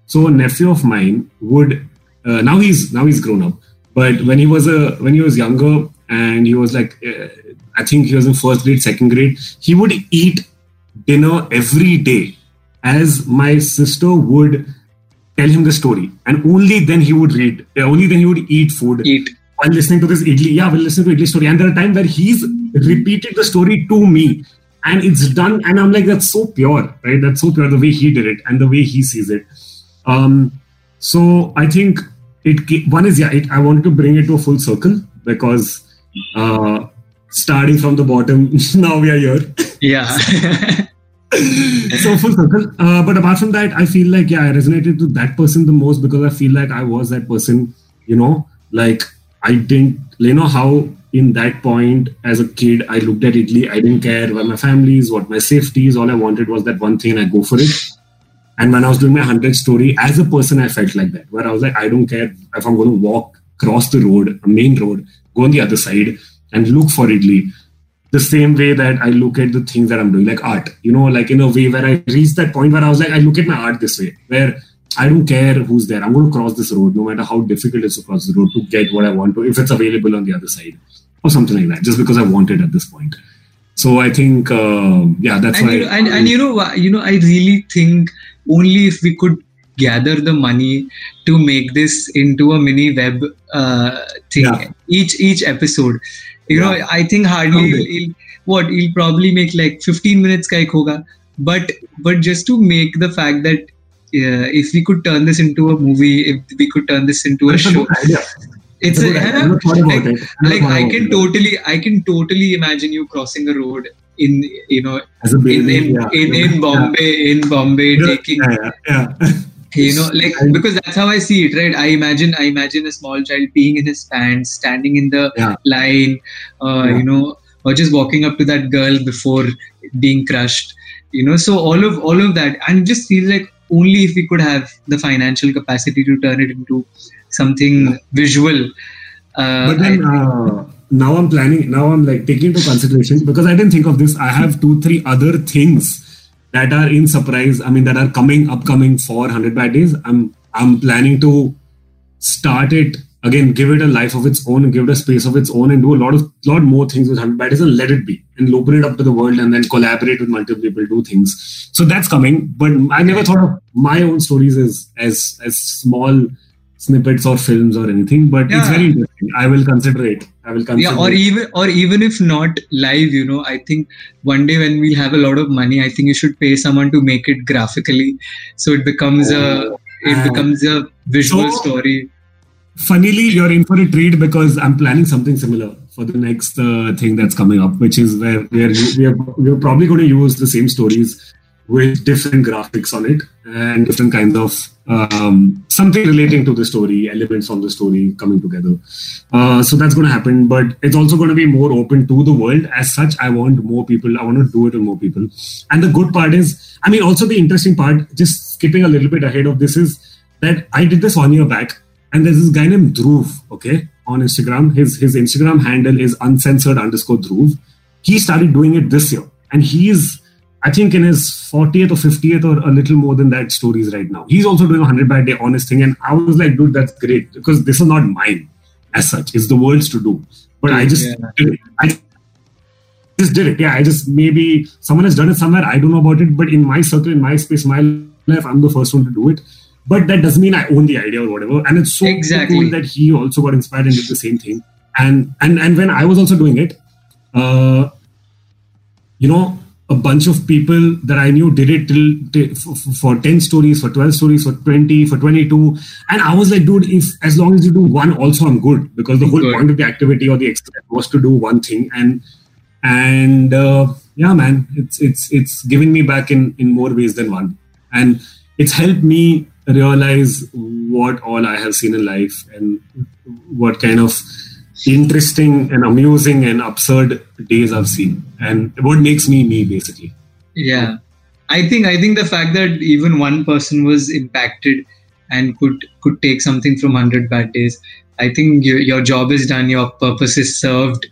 So a nephew of mine would uh, now he's now he's grown up, but when he was a when he was younger and he was like uh, I think he was in first grade, second grade, he would eat dinner every day, as my sister would tell him the story, and only then he would read. Uh, only then he would eat food. Eat while listening to this idli. Yeah, while listening to idli story, and there are times where he's repeated the story to me and it's done and i'm like that's so pure right? That's so pure the way he did it and the way he sees it. Um so i think it one is yeah it, i wanted to bring it to a full circle because uh starting from the bottom now we are here. Yeah. So full circle. Uh, but apart from that i feel like yeah i resonated to that person the most because i feel like i was that person you know? Like i didn't you know how in that point as a kid i looked at idli. I didn't care where my family is what my safety is all i wanted was that one thing and i go for it. And when I was doing my 100 story, as a person, I felt like that, where I was like, I don't care if I'm going to walk, cross the road, a main road, go on the other side, and look for idli. The same way that I look at the things that I'm doing, like art, you know, like in a way where I reached that point where I was like, I look at my art this way, where I don't care who's there. I'm going to cross this road, no matter how difficult it is to cross the road to get what I want to, if it's available on the other side, or something like that, just because I want it at this point. So I think, uh, yeah, that's and why. You know, and, and you know, you know, I really think only if we could gather the money to make this into a mini web uh, thing, yeah. each each episode. You yeah. know, I think hardly he'll, he'll, what he'll probably make like 15 minutes ka hoga. But but just to make the fact that uh, if we could turn this into a movie, if we could turn this into a show, it's a, like, it. like I can totally I can totally imagine you crossing a road in you know baby, in in, yeah. in, in Bombay in Bombay taking yeah, you know like because that's how I see it right? I imagine I imagine a small child peeing in his pants standing in the line uh, you know or just walking up to that girl before being crushed you know? So all of all of that and just feel like only if we could have the financial capacity to turn it into something visual. Uh, but then uh, now I'm planning. Now I'm like taking into consideration because I didn't think of this. I have two, three other things that are in surprise. I mean, that are coming, upcoming for hundred bad days. I'm I'm planning to start it again, give it a life of its own, give it a space of its own, and do a lot of lot more things with hundred bad days and let it be and open it up to the world and then collaborate with multiple people, do things. So that's coming. But I never thought of my own stories as as as small snippets or films or anything but yeah. it's very interesting. I will consider it. I will consider yeah or it. even or even if not live you know i think one day when we have a lot of money i think you should pay someone to make it graphically. So it becomes oh, a it becomes a visual so, story. funnily you're in for a treat because i'm planning something similar for the next uh, thing that's coming up which is where we are, we are, we're probably going to use the same stories with different graphics on it and different kinds of um, something relating to the story, elements from the story coming together. Uh, so that's going to happen, but it's also going to be more open to the world. As such, I want more people. I want to do it with more people. And the good part is, I mean, also the interesting part, just skipping a little bit ahead of this, is that I did this one year back, and there's this guy named Dhruv, okay, on Instagram. His his Instagram handle is uncensored underscore Dhruv. He started doing it this year, and he's I think in his 40th or 50th or a little more than that stories right now. He's also doing a 100 by day honest thing. And I was like, dude, that's great because this is not mine as such. It's the world's to do. But I just yeah. did it. I just did it. Yeah, I just maybe someone has done it somewhere. I don't know about it. But in my circle, in my space, my life, I'm the first one to do it. But that doesn't mean I own the idea or whatever. And it's so exactly. cool that he also got inspired and did the same thing. And and and when I was also doing it, uh, you know, a bunch of people that I knew did it till, till for 10 stories, for 12 stories, for 20, for 22. And I was like, dude, if as long as you do one, also I'm good because the whole good. point of the activity or the experiment was to do one thing. And and uh, yeah, man, it's it's it's given me back in in more ways than one, and it's helped me realize what all I have seen in life and what kind of interesting and amusing and absurd days I've seen, and what makes me me basically. Yeah, I think I think the fact that even one person was impacted and could could take something from hundred bad days. I think your, your job is done. Your purpose is served.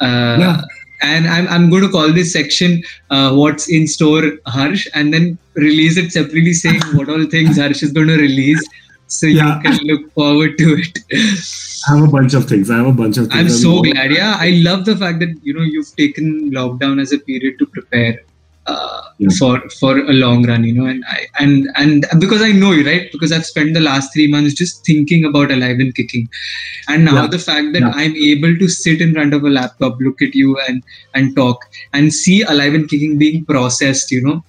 Uh, yeah. And I'm, I'm going to call this section uh, "What's in Store, Harsh," and then release it separately, saying what all things Harsh is going to release so yeah. you can look forward to it. I have a bunch of things. I have a bunch of things. I'm so glad. Yeah, I love the fact that you know you've taken lockdown as a period to prepare uh, yeah. for for a long run. You know, and I and and because I know you right because I've spent the last three months just thinking about alive and kicking, and now yeah. the fact that I'm able to sit in front of a laptop, look at you, and and talk and see alive and kicking being processed. You know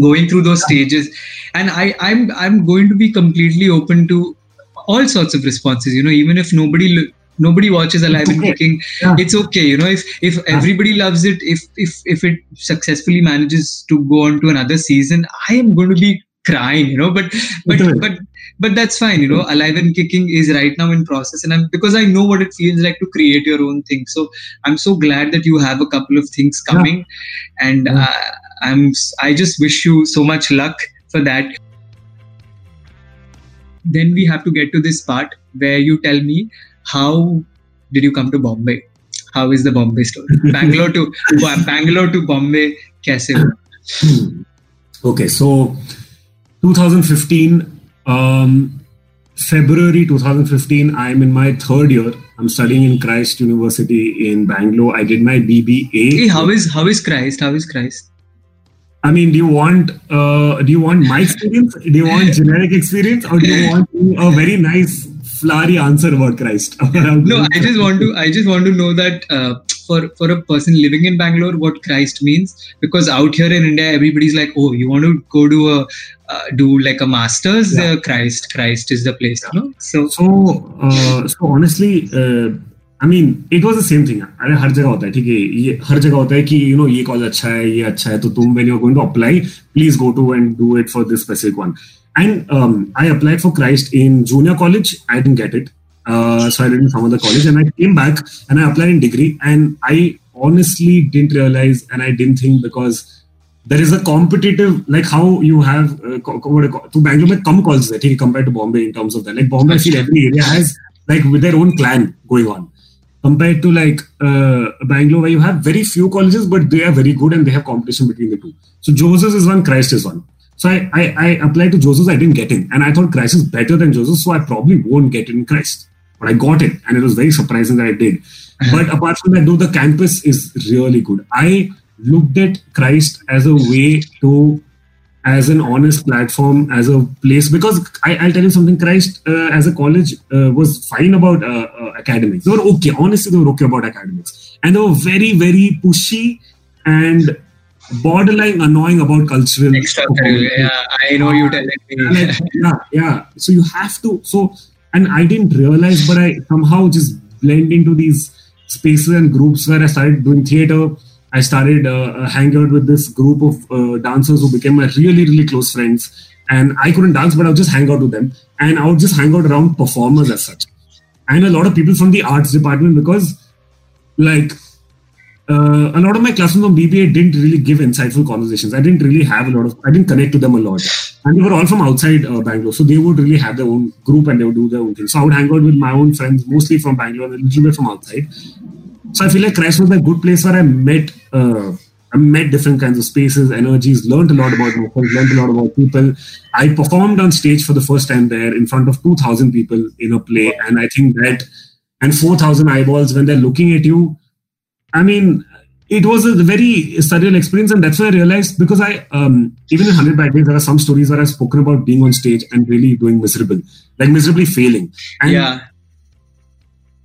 going through those stages and i i'm i'm going to be completely open to all sorts of responses you know even if nobody lo- nobody watches alive and kicking yeah. it's okay you know if if everybody loves it if if if it successfully manages to go on to another season i am going to be crying you know but but but but that's fine you know alive and kicking is right now in process and i'm because i know what it feels like to create your own thing so i'm so glad that you have a couple of things coming yeah. and yeah. Uh, I'm I just wish you so much luck for that. Then we have to get to this part where you tell me how did you come to Bombay? How is the Bombay story? Bangalore to Bangalore to Bombay, kaise Okay, so 2015, um, February 2015, I'm in my third year. I'm studying in Christ University in Bangalore. I did my BBA. Hey, how is how is Christ? How is Christ? I mean, do you want uh, do you want my experience? Do you want generic experience, or do you want a very nice flowery answer about Christ? no, I just want to I just want to know that uh, for for a person living in Bangalore, what Christ means. Because out here in India, everybody's like, oh, you want to go to a uh, do like a master's? Yeah. Uh, Christ, Christ is the place. Yeah. You know? So so uh, so honestly. I mean it was the same thing अरे हर जगह होता है, ठीक है? ये हर जगह होता है कि यू नो ये कॉलेज अच्छा है, ये अच्छा है तो तुम when you're going to apply please go to and do it for this specific one and I apply for Christ in junior college I didn't get it so I didn't from college and I came back and I apply in degree and I honestly didn't realize and I didn't think because there is a competitive like how you have to Bangalore में कम college है, ठीक है compare to Bombay in terms of that like Bombay every area has like with own plan going on Compared to like uh, Bangalore, where you have very few colleges, but they are very good and they have competition between the two. So Joseph's is one, Christ is one. So I, I, I applied to Joseph's, I didn't get in. And I thought Christ is better than Joseph's, so I probably won't get in Christ but I got it, and it was very surprising that I did. but apart from that, though, the campus is really good. I looked at Christ as a way to, as an honest platform, as a place. Because I, will tell you something. Christ, uh, as a college, uh, was fine about uh, uh, academics. They were okay. Honestly, they were okay about academics, and they were very, very pushy and borderline annoying about cultural. Yeah, I know you tell me. yeah, yeah. So you have to. So and I didn't realize, but I somehow just blend into these spaces and groups where I started doing theater. I started uh, hanging out with this group of uh, dancers who became my really, really close friends. And I couldn't dance, but I would just hang out with them. And I would just hang out around performers as such. And a lot of people from the arts department because, like, uh, a lot of my classmates from BBA didn't really give insightful conversations. I didn't really have a lot of, I didn't connect to them a lot. And they were all from outside uh, Bangalore. So they would really have their own group and they would do their own thing. So I would hang out with my own friends, mostly from Bangalore and a little bit from outside. So I feel like Christ was a good place where I met, uh, I met different kinds of spaces, energies, learned a lot about myself, learned a lot about people. I performed on stage for the first time there in front of 2,000 people in a play. And I think that, and 4,000 eyeballs when they're looking at you, I mean, it was a very surreal experience, and that's why I realized because I um, even in Hundred Bad Days there are some stories where I've spoken about being on stage and really doing miserable, like miserably failing. And, yeah.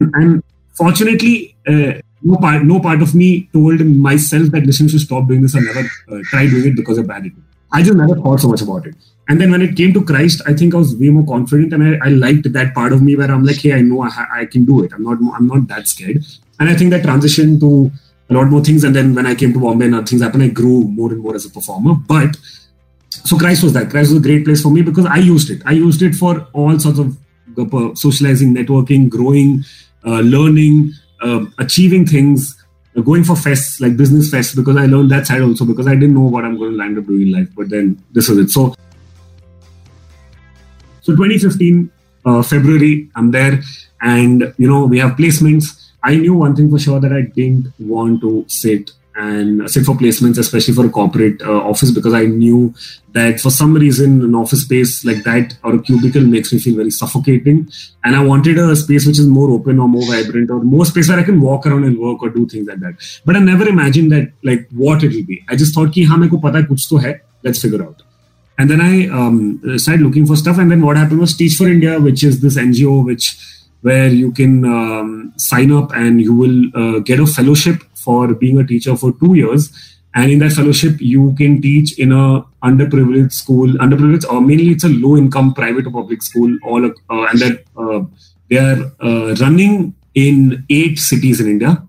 And fortunately, uh, no part no part of me told myself that listen, should stop doing this and never uh, try doing it because of bad it. I just never thought so much about it. And then when it came to Christ, I think I was way more confident, and I, I liked that part of me where I'm like, hey, I know I, ha- I can do it. I'm not I'm not that scared. And I think that transition to a lot more things. And then when I came to Bombay and things happened, I grew more and more as a performer. But so Christ was that. Christ was a great place for me because I used it. I used it for all sorts of uh, socializing, networking, growing, uh, learning, achieving things, uh, going for fests like business fests because I learned that side also because I didn't know what I'm going to land up doing in life. But then this is it. So, so 2015 uh, February, I'm there, and you know we have placements I knew one thing for sure that I didn't want to sit and say for placements, especially for a corporate uh, office, because I knew that for some reason an office space like that or a cubicle makes me feel very suffocating, and I wanted a space which is more open or more vibrant or more space where I can walk around and work or do things like that. But I never imagined that like what it will be. I just thought, "Ki, ko pata hai, kuch to hai, let's figure out." And then I um, started looking for stuff, and then what happened was Teach for India, which is this NGO which where you can um, sign up and you will uh, get a fellowship for being a teacher for two years. And in that fellowship, you can teach in a underprivileged school, underprivileged, or mainly it's a low-income private or public school. All uh, and that uh, they are uh, running in eight cities in India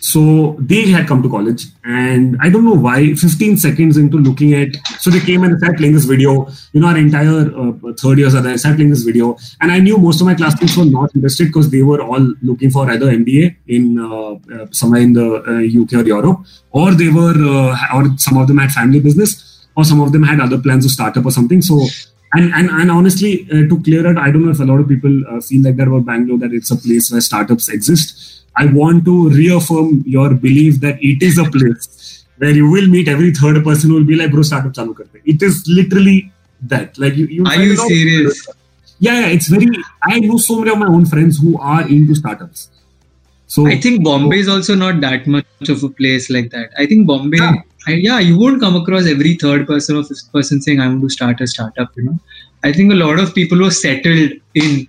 so they had come to college, and I don't know why. 15 seconds into looking at, so they came and started playing this video. You know, our entire uh, third years are there, started playing this video, and I knew most of my classmates were not interested because they were all looking for either MBA in uh, uh, somewhere in the UK uh, or Europe, or they were, uh, or some of them had family business, or some of them had other plans to start up or something. So and and, and honestly, uh, to clear it, I don't know if a lot of people uh, feel like that about Bangalore that it's a place where startups exist. I want to reaffirm your belief that it is a place where you will meet every third person who will be like, "Bro, startup chalu karte." It is literally that. Like you, you Are you serious? Yeah, yeah, it's very. I know so many of my own friends who are into startups. So I think Bombay is also not that much of a place like that. I think Bombay, Yeah. I, yeah, you won't come across every third person or fifth person saying, "I want to start a startup." You know, I think a lot of people who are settled in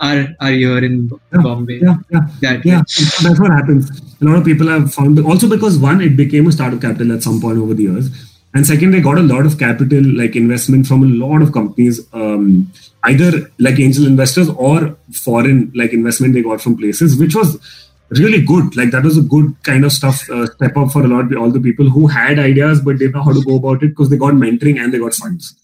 are are here in Yeah, Bombay. yeah, yeah. That Yeah, that's what happens. A lot of people have found also because one, it became a startup capital at some point over the years, and second, they got a lot of capital, like investment from a lot of companies, um, either like angel investors or foreign like investment they got from places, which was really good. Like that was a good kind of stuff uh, step up for a lot of all the people who had ideas but didn't know how to go about it because they got mentoring and they got funds.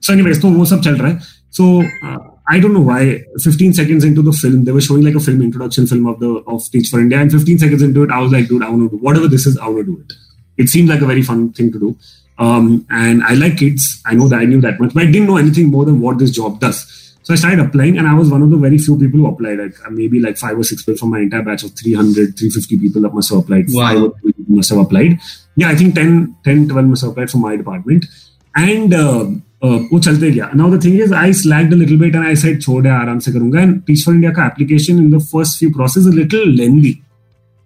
So, anyways, तो वो सब चल रहा है. So uh, I don't know why. 15 seconds into the film, they were showing like a film introduction film of the of Teach for India, and 15 seconds into it, I was like, dude, I want to do whatever this is. I want to do it. It seems like a very fun thing to do. Um, and I like kids. I know that I knew that much, but I didn't know anything more than what this job does. So I started applying, and I was one of the very few people who applied. Like uh, maybe like five or six people from my entire batch of 300, 350 people that must have applied. Wow. Five or three people must have applied. Yeah, I think 10, 10 12 must have applied from my department. And uh, uh, वो चलते गया now the thing is I slacked a little bit and I said छोड़ यार आराम से करूंगा and Teach for India का application in the first few process is a little lengthy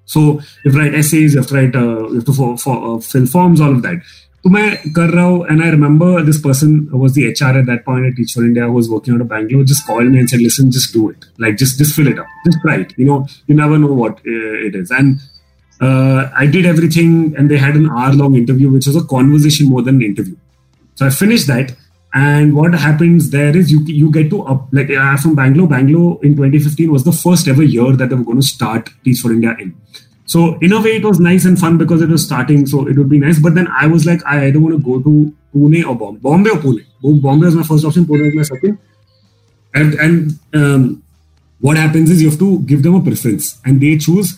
so you have to write essays you have to write uh, you have to for, for, uh, fill forms all of that तो मैं कर रहा हूँ and I remember this person was the HR at that point at Teach for India who was working out of Bangalore just called me and said listen just do it like just just fill it up just try it you know you never know what uh, it is and uh, I did everything, and they had an hour-long interview, which was a conversation more than an interview. So I finished that, and what happens there is you you get to up like I'm from Bangalore. Bangalore in 2015 was the first ever year that they were going to start Teach for India in. So in a way, it was nice and fun because it was starting, so it would be nice. But then I was like, I either want to go to Pune or Bombay, Bombay or Pune. Bombay was my first option, Pune was my second. And and um, what happens is you have to give them a preference, and they choose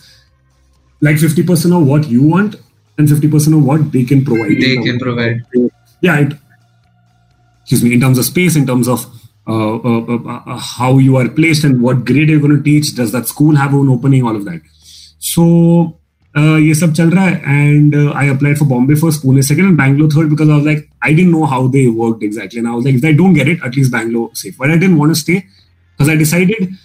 like 50% of what you want and 50% of what they can provide. They can provide. Yeah, it, excuse me, in terms of space, in terms of uh, uh, uh, uh, how you are placed and what grade you're going to teach. Does that school have an opening? All of that. So uh, ये सब चल रहा है and uh, I applied for Bombay first, Pune second, and Bangalore third because I was like I didn't know how they worked exactly, and I was like if I don't get it, at least Bangalore safe. But I didn't want to stay because I decided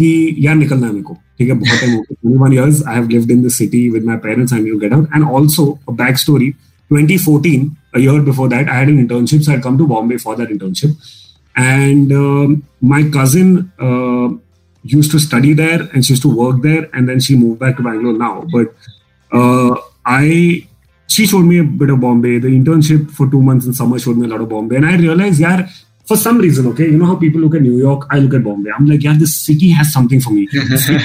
कि यार निकलना है मेरे को ठीक है बहुत time हो गया 21 years I have lived in the city with my parents I need to get out and also a backstory 2014 a year before that I had an internship so I had come to Bombay for that internship and um, my cousin uh, used to study there and she used to work there and then she moved back to Bangalore now. But uh, I she showed me a bit of Bombay. The internship for two months in summer showed me a lot of Bombay. And I realized yeah for some reason okay you know how people look at New York? I look at Bombay. I'm like yeah this city has something for me.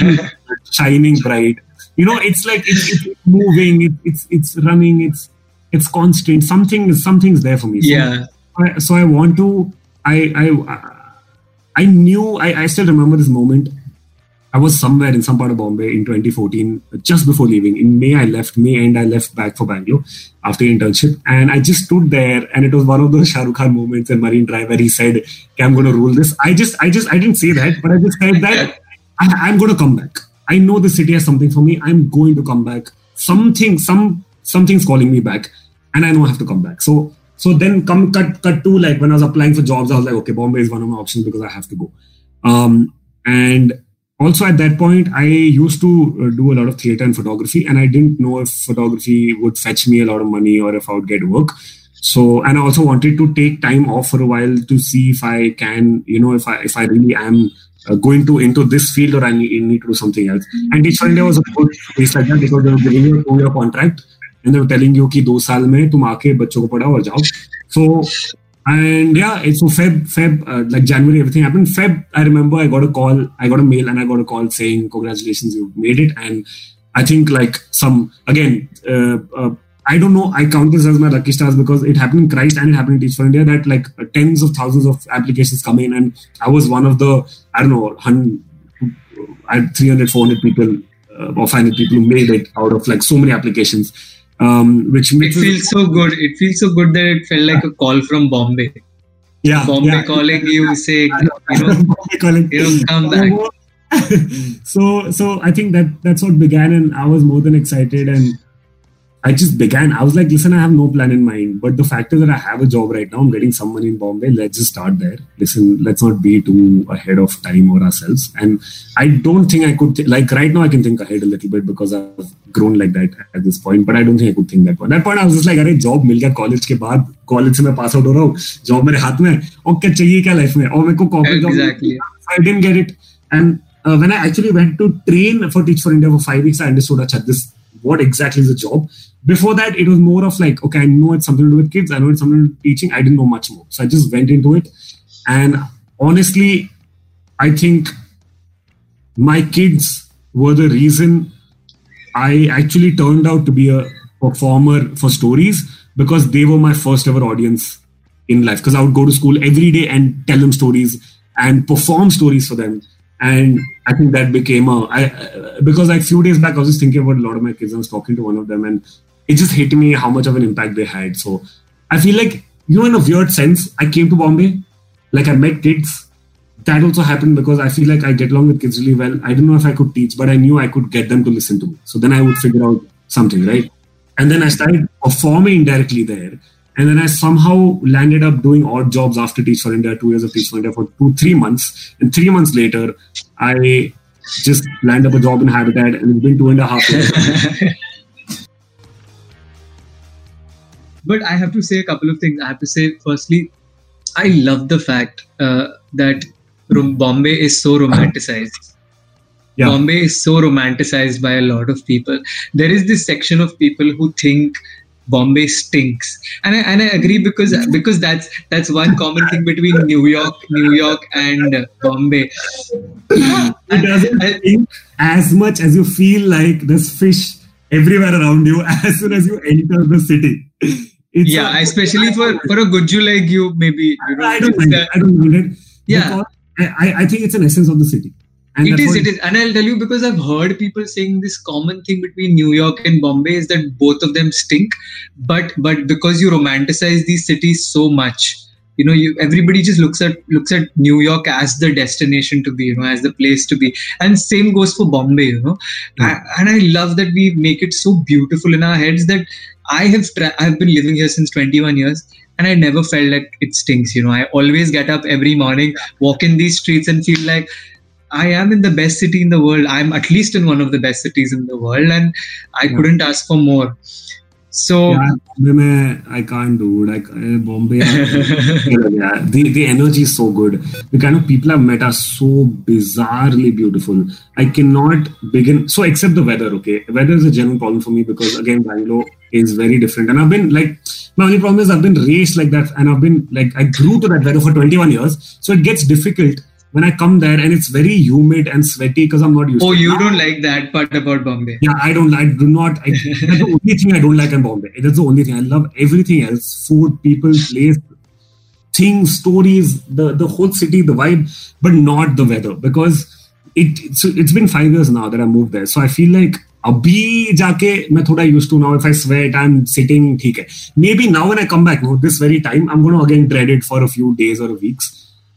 Shining bright. You know it's like it's, it's moving it, it's it's running it's it's constant. Something something's there for me. So Yeah. I, so I want to. I I I knew. I, I still remember this moment. I was somewhere in some part of Bombay in 2014, just before leaving. In May, I left. May end, I left back for Bangalore after internship, and I just stood there, and it was one of those Shah Rukh Khan moments in Marine Drive where he said, okay, "I'm going to rule this." I just, I just, I didn't say that, but I just said that I, I'm going to come back. I know the city has something for me. I'm going to come back. Something, some, something's calling me back, and I know I have to come back. So, so then come cut, cut to like when I was applying for jobs, I was like, okay, Bombay is one of my options because I have to go. Um, and also at that point, I used to uh, do a lot of theater and photography, and I didn't know if photography would fetch me a lot of money or if I would get work. So, and I also wanted to take time off for a while to see if I can, you know, if I if I really am uh, going to into this field or I need, need to do something else. And each India was a good place like that because they were giving you a two-year contract and they were telling you कि दो साल में तुम आके बच्चों को पढ़ाओ और जाओ. So and yeah, it's so Feb, Feb, uh, like January, everything happened. Feb, I remember I got a call, I got a mail, and I got a call saying, "Congratulations, you made it." And I think like some again, uh, uh, I don't know. I count this as my lucky stars because it happened in Christ and it happened in Teach for India. That like tens of thousands of applications come in, and I was one of the I don't know, 100, I had 300, 400 people uh, or 500 people who made it out of like so many applications. Um, which It feels so good. It feels so good that it felt like a call from Bombay. Yeah, Bombay yeah. calling you, saying, you know, calling. you know, come back. so so I think that that's what began, and I was more than excited, and I just began. I was like, listen, I have no plan in mind, but the fact is that I have a job right now. I'm getting some money in Bombay. Let's just start there. Listen, let's not be too ahead of time or ourselves. And I don't think I could th- like right now. I can think ahead a little bit because I've grown like that at this point. But I don't think I could think that point. That point, I was just like, अरे job मिल गया college के बाद college से मैं pass out हो रहा हूँ job मेरे हाथ में है और क्या चाहिए क्या life में और मेरे को corporate job Exactly. I didn't get it. And uh, when I actually went to train for Teach for India for five weeks, I understood Acha, this what exactly is the job. Before that, it was more of like, okay, I know it's something to do with kids. I know it's something to do with teaching. I didn't know much more. So I just went into it. And honestly, I think my kids were the reason I actually turned out to be a performer for stories because they were my first ever audience in life. Because I would go to school every day and tell them stories and perform stories for them. And I think that became a I because like few days back I was just thinking about a lot of my kids. I was talking to one of them, and it just hit me how much of an impact they had. So I feel like you know, in a weird sense, I came to Bombay, like I met kids. That also happened because I feel like I get along with kids really well. I didn't know if I could teach, but I knew I could get them to listen to me. So then I would figure out something, right? And then I started performing indirectly there. And then I somehow landed up doing odd jobs after Teach for India, two years of Teach for India for two, three months. And three months later, I just landed up a job in Habitat, and it's been two and a half years. but I have to say a couple of things. I have to say, firstly, I love the fact uh, that Bombay is so romanticized. Yeah. Bombay is so romanticized by a lot of people. There is this section of people who think Bombay stinks, and I, and I agree because because that's that's one common thing between New York, New York, and Bombay. it doesn't I- stink as much as you feel like there's fish everywhere around you as soon as you enter the city. It's yeah, a- especially for for a Guju like you, maybe you know. I don't mind. I don't mind it. Yeah. I, I think it's an essence of the city. And It is, it is. And I'll tell you because I've heard people saying this common thing between New York and Bombay is that both of them stink. But but because you romanticize these cities so much, you know, you everybody just looks at looks at New York as the destination to be, you know, as the place to be. And same goes for Bombay, you know. Yeah. I- and I love that we make it so beautiful in our heads that I have tra- I've been living here since 21 years and I never felt like it stinks. You know, I always get up every morning, walk in these streets, and feel like I am in the best city in the world. I'm at least in one of the best cities in the world, and I Yeah. couldn't ask for more. So Yeah, Bombay I can't do it. Like Bombay, yeah, the the energy is so good. The kind of people I've met are so bizarrely beautiful. I cannot begin. So except the weather, okay, weather is a general problem for me because again, Bangalore is very different. And I've been like, my only problem is I've been raised like that, and I've been like, I grew to that weather for 21 years. So it gets difficult when I come there, and it's very humid and sweaty because I'm not used. oh, to it. you Now- don't like that part about Bombay. yeah, I don't. I do not. I, that's the only thing I don't like in Bombay. That's the only thing. I love everything else: food, people, place, things, stories, the the whole city, the vibe, but not the weather because it. So it's been five years now that I moved there, so I feel like. अभी जाके मैं थोड़ा used to now if I sweat I'm sitting ठीक है maybe now when I come back no this very time I'm going to again dread it for a few days or weeks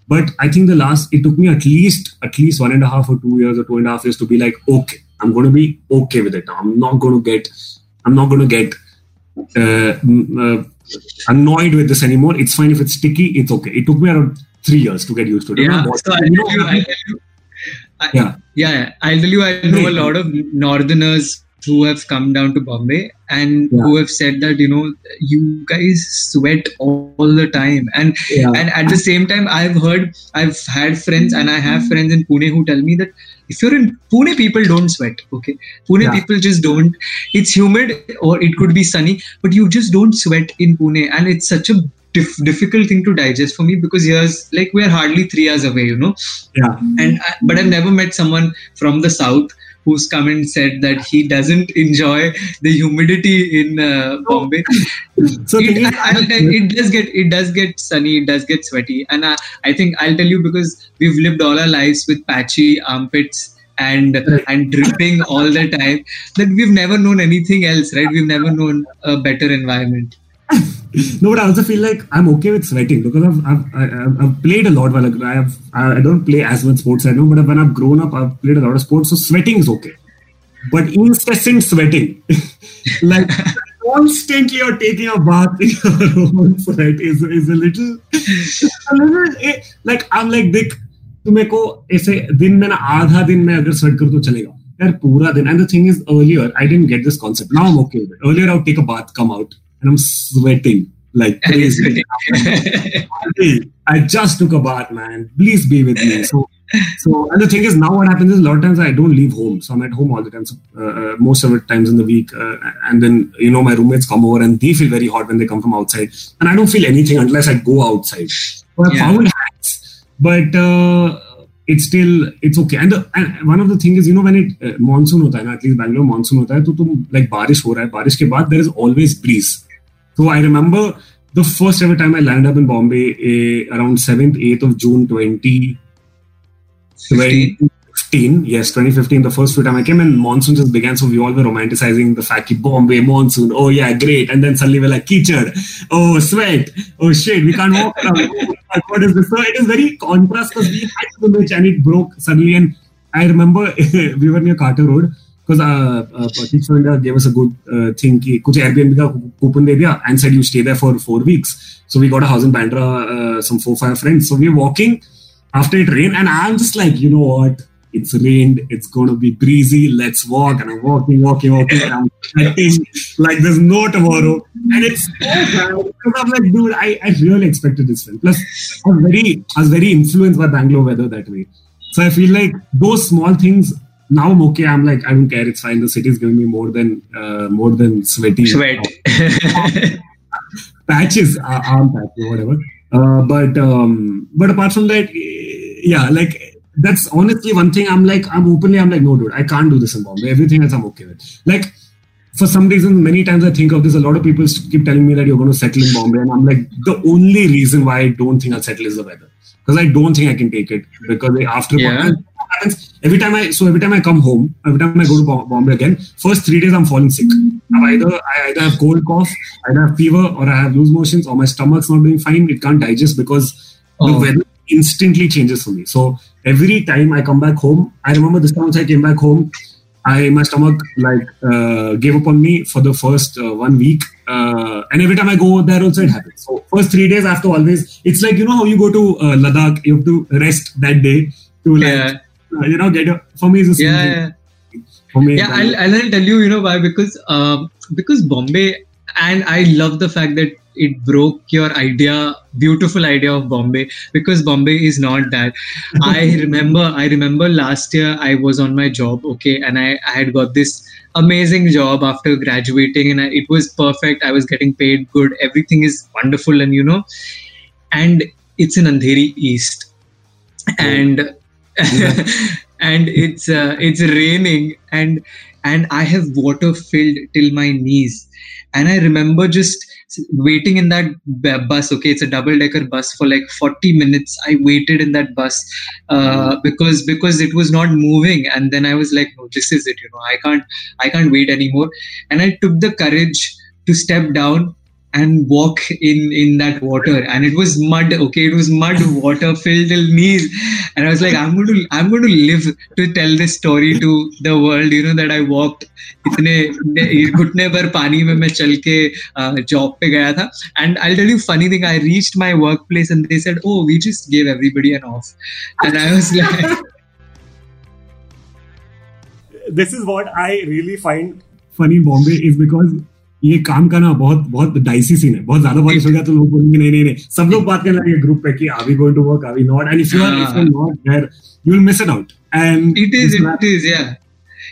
but I think the last it took me at least at least one and a half or two years or two and a half years to be like, okay, I'm going to be okay with it now. I'm not going to get, I'm not going to get uh, uh, annoyed with this anymore. It's fine if it's sticky. It's okay. It took me around three years to get used to it. Yeah, so I'll you tell you, know, I'll tell you, I, Yeah. yeah, yeah. I'll tell you, I know a lot of Northerners who have come down to Bombay and Yeah. who have said that you know you guys sweat all, the time, and yeah. and at the same time, I've heard, I've had friends, and I have friends in Pune who tell me that if you're in Pune, people don't sweat. Okay, Pune Yeah. people just don't. It's humid or it could be sunny, but you just don't sweat in Pune, and it's such a dif- difficult thing to digest for me because here's like we're hardly three hours away, you know yeah. and I, but I've never met someone from the south who's come and said that he doesn't enjoy the humidity in uh, Bombay. So it, I, I, it does get it does get sunny, it does get sweaty, and I, I think I'll tell you because we've lived all our lives with patchy armpits and and dripping all the time that we've never known anything else, right? We've never known a better environment. no, but I also feel like I'm okay with sweating because I've I've, I've, I've played a lot. Well, like I have I don't play as much sports I know, but when I've grown up, I've played a lot of sports, so sweating is okay. But incessant sweating, like constantly you're taking a bath in your own sweat is is a little, a little eh, like I'm like Dick. तो मेरे को ऐसे दिन में ना आधा दिन में अगर स्वेट करूँ तो चलेगा यार पूरा दिन and the thing is earlier I didn't get this concept now I am okay with it earlier I would take a bath come out and I'm sweating like crazy. I just took a bath, man. Please be with me. So, so and the thing is, now what happens is a lot of times I don't leave home, so I'm at home all the time. So, uh, uh, most of the times in the week, uh, and then you know my roommates come over and they feel very hot when they come from outside, and I don't feel anything unless I go outside. So I yeah. found hacks, but. Uh, it's still it's okay and, the, and one of the thing is you know when it uh, monsoon hota hai na at least Bangalore monsoon hota hai to tum like barish ho raha hai barish ke baad there is always breeze so I remember the first ever time I landed up in Bombay uh, around 7th, 8th of June 20, 2015. Yes, 2015, the first few time I came and monsoon just began. So we all were romanticizing the fact that Bombay, monsoon, oh yeah, great. And then suddenly we're like, kitchen, oh sweat, oh shit, we can't walk around. Oh, what is this? So it is very contrast because we had the match and it broke suddenly. And I remember we were near Carter Road because uh, uh, India gave us a good uh, thing कि कुछ Airbnb का coupon दे दिया and said you stay there for four weeks. So we got a house in Bandra, uh, some four five friends. So we are walking after it rained, and I'm just like, you know what? It's rained. It's going to be breezy. Let's walk. And I'm walking, walking, walking. And I'm sweating like there's no tomorrow. And it's so bad because I'm like, dude, I, I really expected this film. Plus, I was very I was very influenced by Bangalore weather that way. So I feel like those small things now I'm okay. I'm like, I don't care. It's fine. The city is giving me more than uh, more than sweaty sweat patches, uh, arm patches, whatever. Uh, but um, but apart from that, yeah, like that's honestly one thing. I'm like, I'm openly, I'm like, no, dude, I can't do this in Bombay. Everything else I'm okay with. Like for some reason, many times I think of this. A lot of people keep telling me that you're going to settle in Bombay, and I'm like, the only reason why I don't think I'll settle is the weather because I don't think I can take it because after yeah happens every time I so every time I come home, every time I go to Bombay again, first three days I'm falling sick. i either I either have cold cough, I either have fever, or I have loose motions, or my stomach's not doing fine. It can't digest because oh. the weather instantly changes for me. So every time I come back home, I remember this time I came back home. I my stomach like uh, gave up on me for the first uh, one week, uh, and every time I go there also it happens. So first three days I have to always. It's like you know how you go to uh, Ladakh, you have to rest that day to like yeah you know, get a, for me it's yeah, yeah. For me, yeah, I'll, I'll tell you, you know why? Because um, because Bombay, and I love the fact that it broke your idea, beautiful idea of Bombay, because Bombay is not that. I remember, I remember last year I was on my job, okay, and I, I had got this amazing job after graduating, and I, it was perfect. I was getting paid good, everything is wonderful, and you know, and it's in Andheri East, and and it's uh, it's raining and and I have water filled till my knees. And I remember just waiting in that bus. Okay, it's a double decker bus for like 40 minutes. I waited in that bus uh, because because it was not moving. And then I was like, no, this is it. You know, I can't I can't wait anymore. And I took the courage to step down and walk in in that water. And it was mud okay? It was mud water filled till knees. And i was like i'm going to i'm going to live to tell this story to the world you know that i walked itne ghutne par pani mein main chal ke job pe gaya tha and i'll tell you funny thing i reached my workplace and they said oh we just gave everybody an off. And i was like this is what i really find funny in bombay is because ये काम का ना बहुत बहुत dicey scene है बहुत ज़्यादा बारिश हो गया तो लोग बोलेंगे नहीं नहीं नहीं सब लोग बात करने लगे ग्रुप पे कि are we going to work are we not and if you are if you not there you will miss it out and it is it is yeah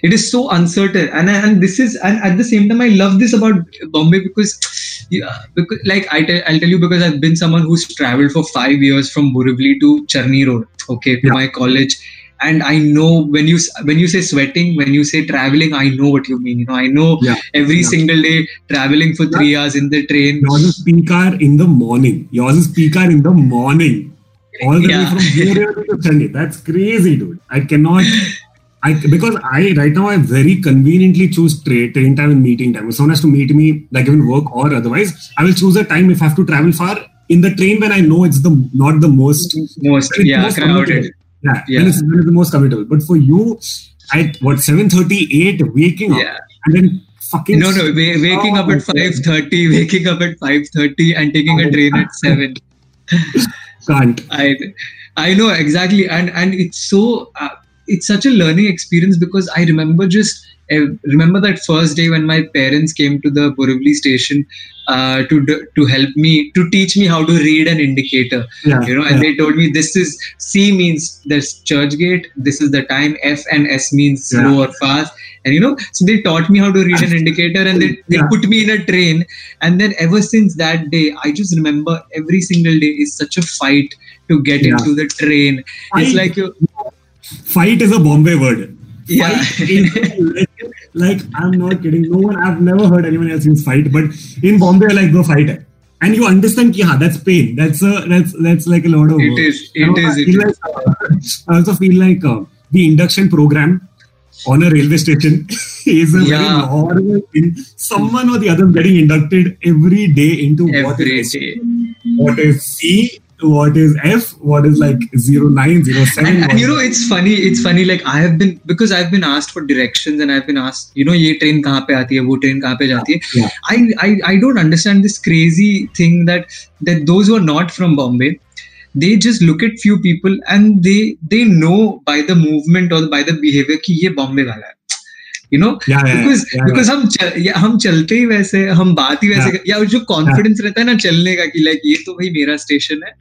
it is so uncertain and and this is and at the same time i love this about bombay because yeah, because like I tell, I'll tell you because I've been someone who's traveled for five years from Borivali to Charni Road, okay, to yeah. my college, and i know when you when you say sweating when you say traveling i know what you mean you know i know yeah. every yeah. single day traveling for three hours in the train yours is peak hour in the morning yours is peak hour in the morning all the way from here to Charni. That's crazy, dude. I cannot. I because I right now I very conveniently choose train, train time and meeting time. If someone has to meet me, like even work or otherwise, I will choose a time if I have to travel far in the train when I know it's the not the most most yeah most crowded. Yeah, yeah. When it's the most comfortable. But for you, at what seven thirty eight, waking up yeah. and then fucking no no waking up at five thirty, waking up at five thirty and taking a train at seven. Can't. I I know exactly, and and it's so uh, it's such a learning experience because I remember just I remember that first day when my parents came to the Borivali station uh, to to help me to teach me how to read an indicator. Yeah, you know, and yeah. they told me this is C means there's church gate. This is the time. F and S means slow Yeah. or fast. And you know, so they taught me how to read an indicator, and they, they put me in a train. And then ever since that day, I just remember every single day is such a fight to get into the train. Fight. It's like you, Fight is a Bombay word. yeah. Is like I'm not kidding. No one I've never heard anyone else use fight, but in Bombay, like bro, fight. hai. And you understand, ha, that's pain. That's a that's that's like a lot of. It work. is, it I it like, uh, I also feel like uh, the induction program on a railway station is a very Yeah. normal thing. Someone or the other getting inducted every day into what every is day. what is C, what is F, what is like zero nine zero seven? And, and you know, it's funny, it's funny, like I have been, because I've been asked for directions and I've been asked, you know, ye train kahan pe aati hai, wo train kahan pe jati hai. Yeah. I, I, I don't understand this crazy thing that, that those who are not from Bombay, they just look at few people and they, they know by the movement or by the behavior ki ye Bombay wala hai. You know, yeah, yeah, because yeah, because हम चल, या, हम चलते ही वैसे हम बात ही वैसे Yeah. या जो कॉन्फिडेंस रहता है ना चलने का कि लाइक ये तो भाई मेरा स्टेशन है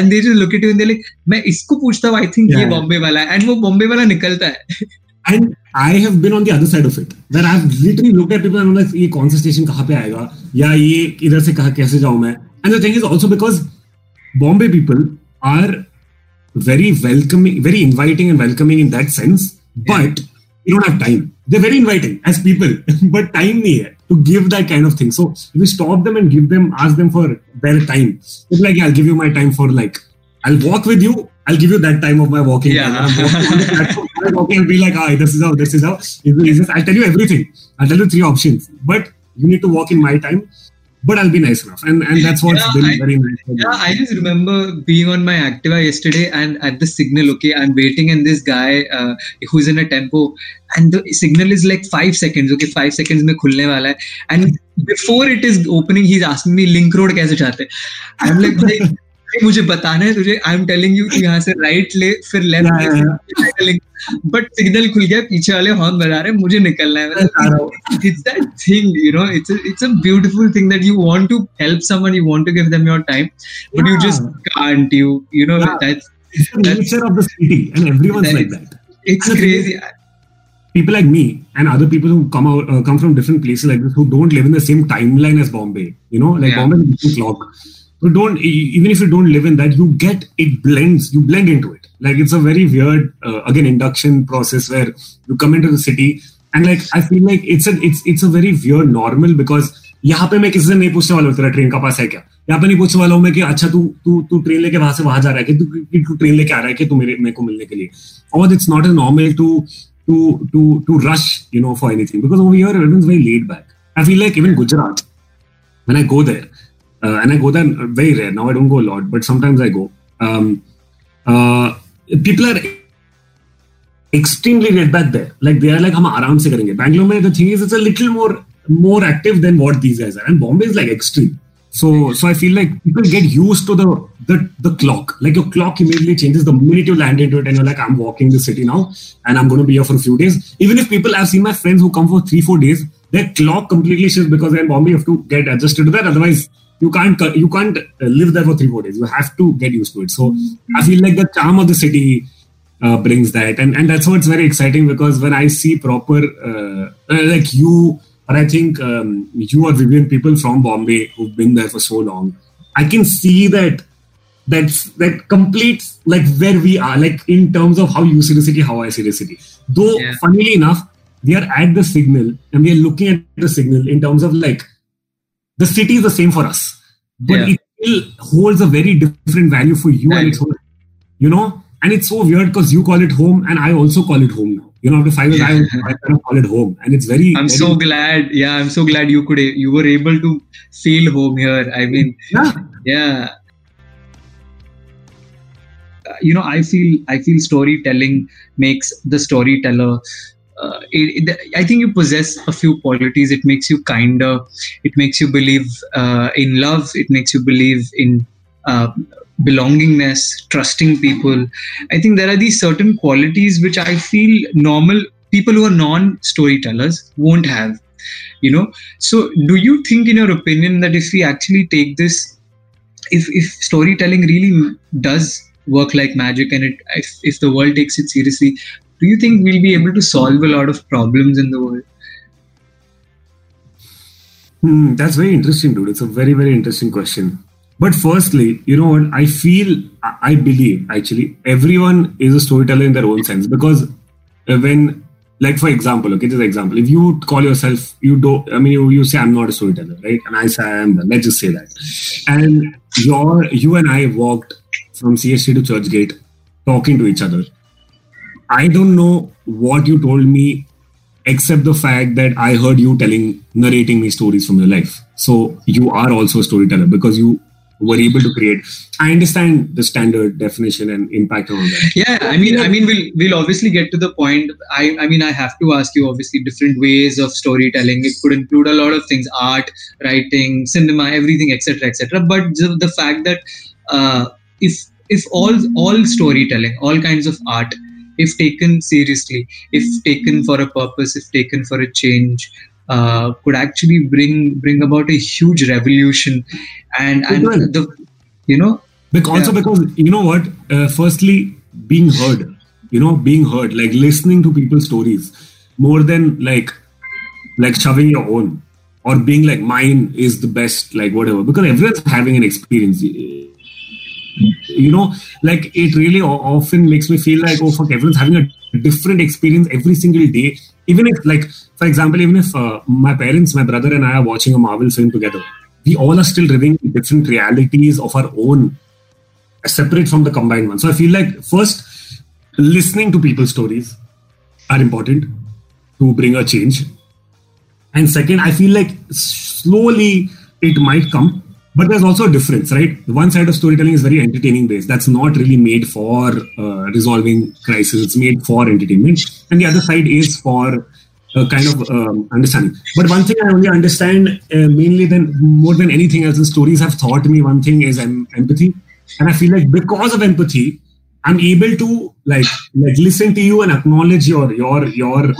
and they just look at you like मैं इसको पूछता हूँ आई थिंक ये बॉम्बे वाला है एंड वो बॉम्बे वाला निकलता है And I have been on the other side of it, where I've literally looked at people and I'm like, ये कौन सा स्टेशन कहाँ पे आएगा या ये इधर से कहाँ कैसे जाऊँ मैं and the thing is also because Bombay people are very welcoming, very inviting and welcoming in that sense, but you don't have time. They're very inviting as people, but time nahi hai to give that kind of thing. So if you stop them and give them, ask them for their time, it's like, yeah, I'll give you my time for like, I'll walk with you. I'll give you that time of my walking. Yeah. time. I'm walking on the platform, I'll be like, ah, this is how, this is how. This is- I'll tell you everything. I'll tell you three options, but you need to walk in my time but I'll be nice enough. And and that's what's yeah, been I, very nice. Yeah, I just remember being on my Activa yesterday and at the signal, okay, I'm waiting and this guy uh, who's in a tempo and the signal is like five seconds, okay, five seconds mein khulne wala hai. And before it is opening, he's asking me link road kaise. I'm like, मुझे बताना है तुझे I am telling you यहाँ से right ले फिर left ले but signal खुल गया पीछे वाले हॉर्न बजा रहे मुझे निकलना है। It's that thing you know it's it's a beautiful thing that you want to help someone you want to give them your time but you just can't you you know that's that's nature of the city and everyone like that it's crazy people like me and other people who come out uh, come from different places like this who don't live in the same timeline as bombay you know like yeah. bombay is So don't e- even if you don't live in that, you get it blends. You blend into it. Like it's a very weird uh, again induction process where you come into the city and like I feel like it's a it's it's a very weird normal because यहाँ पे मैं किसी से नहीं पूछने वाला हूँ तेरा ट्रेन का पास है क्या यहाँ पे नहीं पूछने वाला हूँ मैं कि अच्छा तू तू तू ट्रेन लेके वहां से वहां जा रहा है कि तू कि तू ट्रेन लेके आ रहा है कि तू मेरे मेरे को मिलने के लिए और it's not a normal to to to to rush you know for anything because over here everyone's very laid back i feel like even gujarat when i go there uh, and I go there uh, very rare. Now I don't go a lot, but sometimes I go. Um, uh, people are extremely laid back there. Like they are like, "Hum aram se karenge." Bangalore, mein, the thing is, it's a little more more active than what these guys are, and Bombay is like extreme. So, so I feel like people get used to the the the clock. Like your clock immediately changes the minute you land into it, and you're like, "I'm walking the city now, and I'm going to be here for a few days." Even if people, I've seen my friends who come for three, four days, their clock completely shifts because they're in Bombay. You have to get adjusted to that, otherwise you can't you can't uh, live there for three four days. You have to get used to it. So i feel like the charm of the city uh, brings that. And and that's what's very exciting because when i see proper uh, uh, like you or i think um, you or vivian people from bombay who've been there for so long i can see that that's that completes like where we are like in terms of how you see the city how i see the city. Though Yeah. funnily enough we are at the signal and we are looking at the signal in terms of like the city is the same for us but Yeah. it still holds a very different value for you and it's you know and it's so weird because you call it home and i also call it home now You know, after five years, I, I kind of call it home, and it's very. I'm very, so glad. Yeah, I'm so glad you could you were able to feel home here. I mean, yeah, yeah. You know, I feel I feel storytelling makes the storyteller uh, it, it, I think you possess a few qualities. It makes you kinder. It makes you believe uh, in love. It makes you believe in uh, belongingness, trusting people. I think there are these certain qualities which I feel normal people who are non-storytellers won't have. You know. So, do you think, in your opinion, that if we actually take this, if if storytelling really does work like magic and it if, if the world takes it seriously do you think we'll be able to solve a lot of problems in the world? Hmm, that's very interesting, dude. It's a very, very interesting question. But firstly, you know what? I feel, I believe actually, everyone is a storyteller in their own sense because when, like for example, okay, just example, if you call yourself, you don't. I mean, you, you say I'm not a storyteller, right? And I say I am. Let's just say that. And your, you and I walked from CST to Churchgate, talking to each other I don't know what you told me except the fact that I heard you telling, narrating me stories from your life. So you are also a storyteller because you were able to create. I understand the standard definition and impact on that. Yeah, I mean, I mean, we'll we'll obviously get to the point. I I mean, I have to ask you obviously different ways of storytelling. It could include a lot of things: art, writing, cinema, everything, etc., etc. But the, the fact that uh, if if all all storytelling, all kinds of art if taken seriously, if taken for a purpose, if taken for a change, uh, could actually bring bring about a huge revolution. And and the you know because also yeah. because you know what, uh, firstly being heard, you know being heard, like listening to people's stories more than like like shoving your own or being like mine is the best like whatever. Because everyone's having an experience you know like it really often makes me feel like oh fuck everyone's having a different experience every single day. Even if like for example even if uh, my parents my brother and i are watching a marvel film together we all are still living different realities of our own separate from the combined one. So i feel like first listening to people's stories are important to bring a change. And second i feel like slowly it might come but there's also a difference right? One side of storytelling is very entertaining based. That's not really made for uh, resolving crisis. It's made for entertainment. And the other side is for kind of um, understanding. But one thing i only understand uh, mainly than more than anything else in stories have taught me one thing is em- empathy. And i feel like because of empathy i'm able to like like listen to you and acknowledge your your your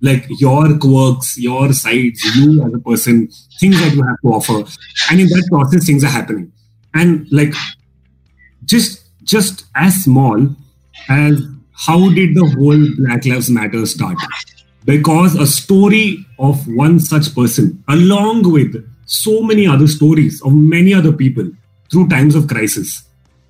like your quirks, your sides, you as a person, things that you have to offer. And in that process, things are happening. And like just just as small as how did the whole Black Lives Matter start? Because a story of one such person, along with so many other stories of many other people through times of crisis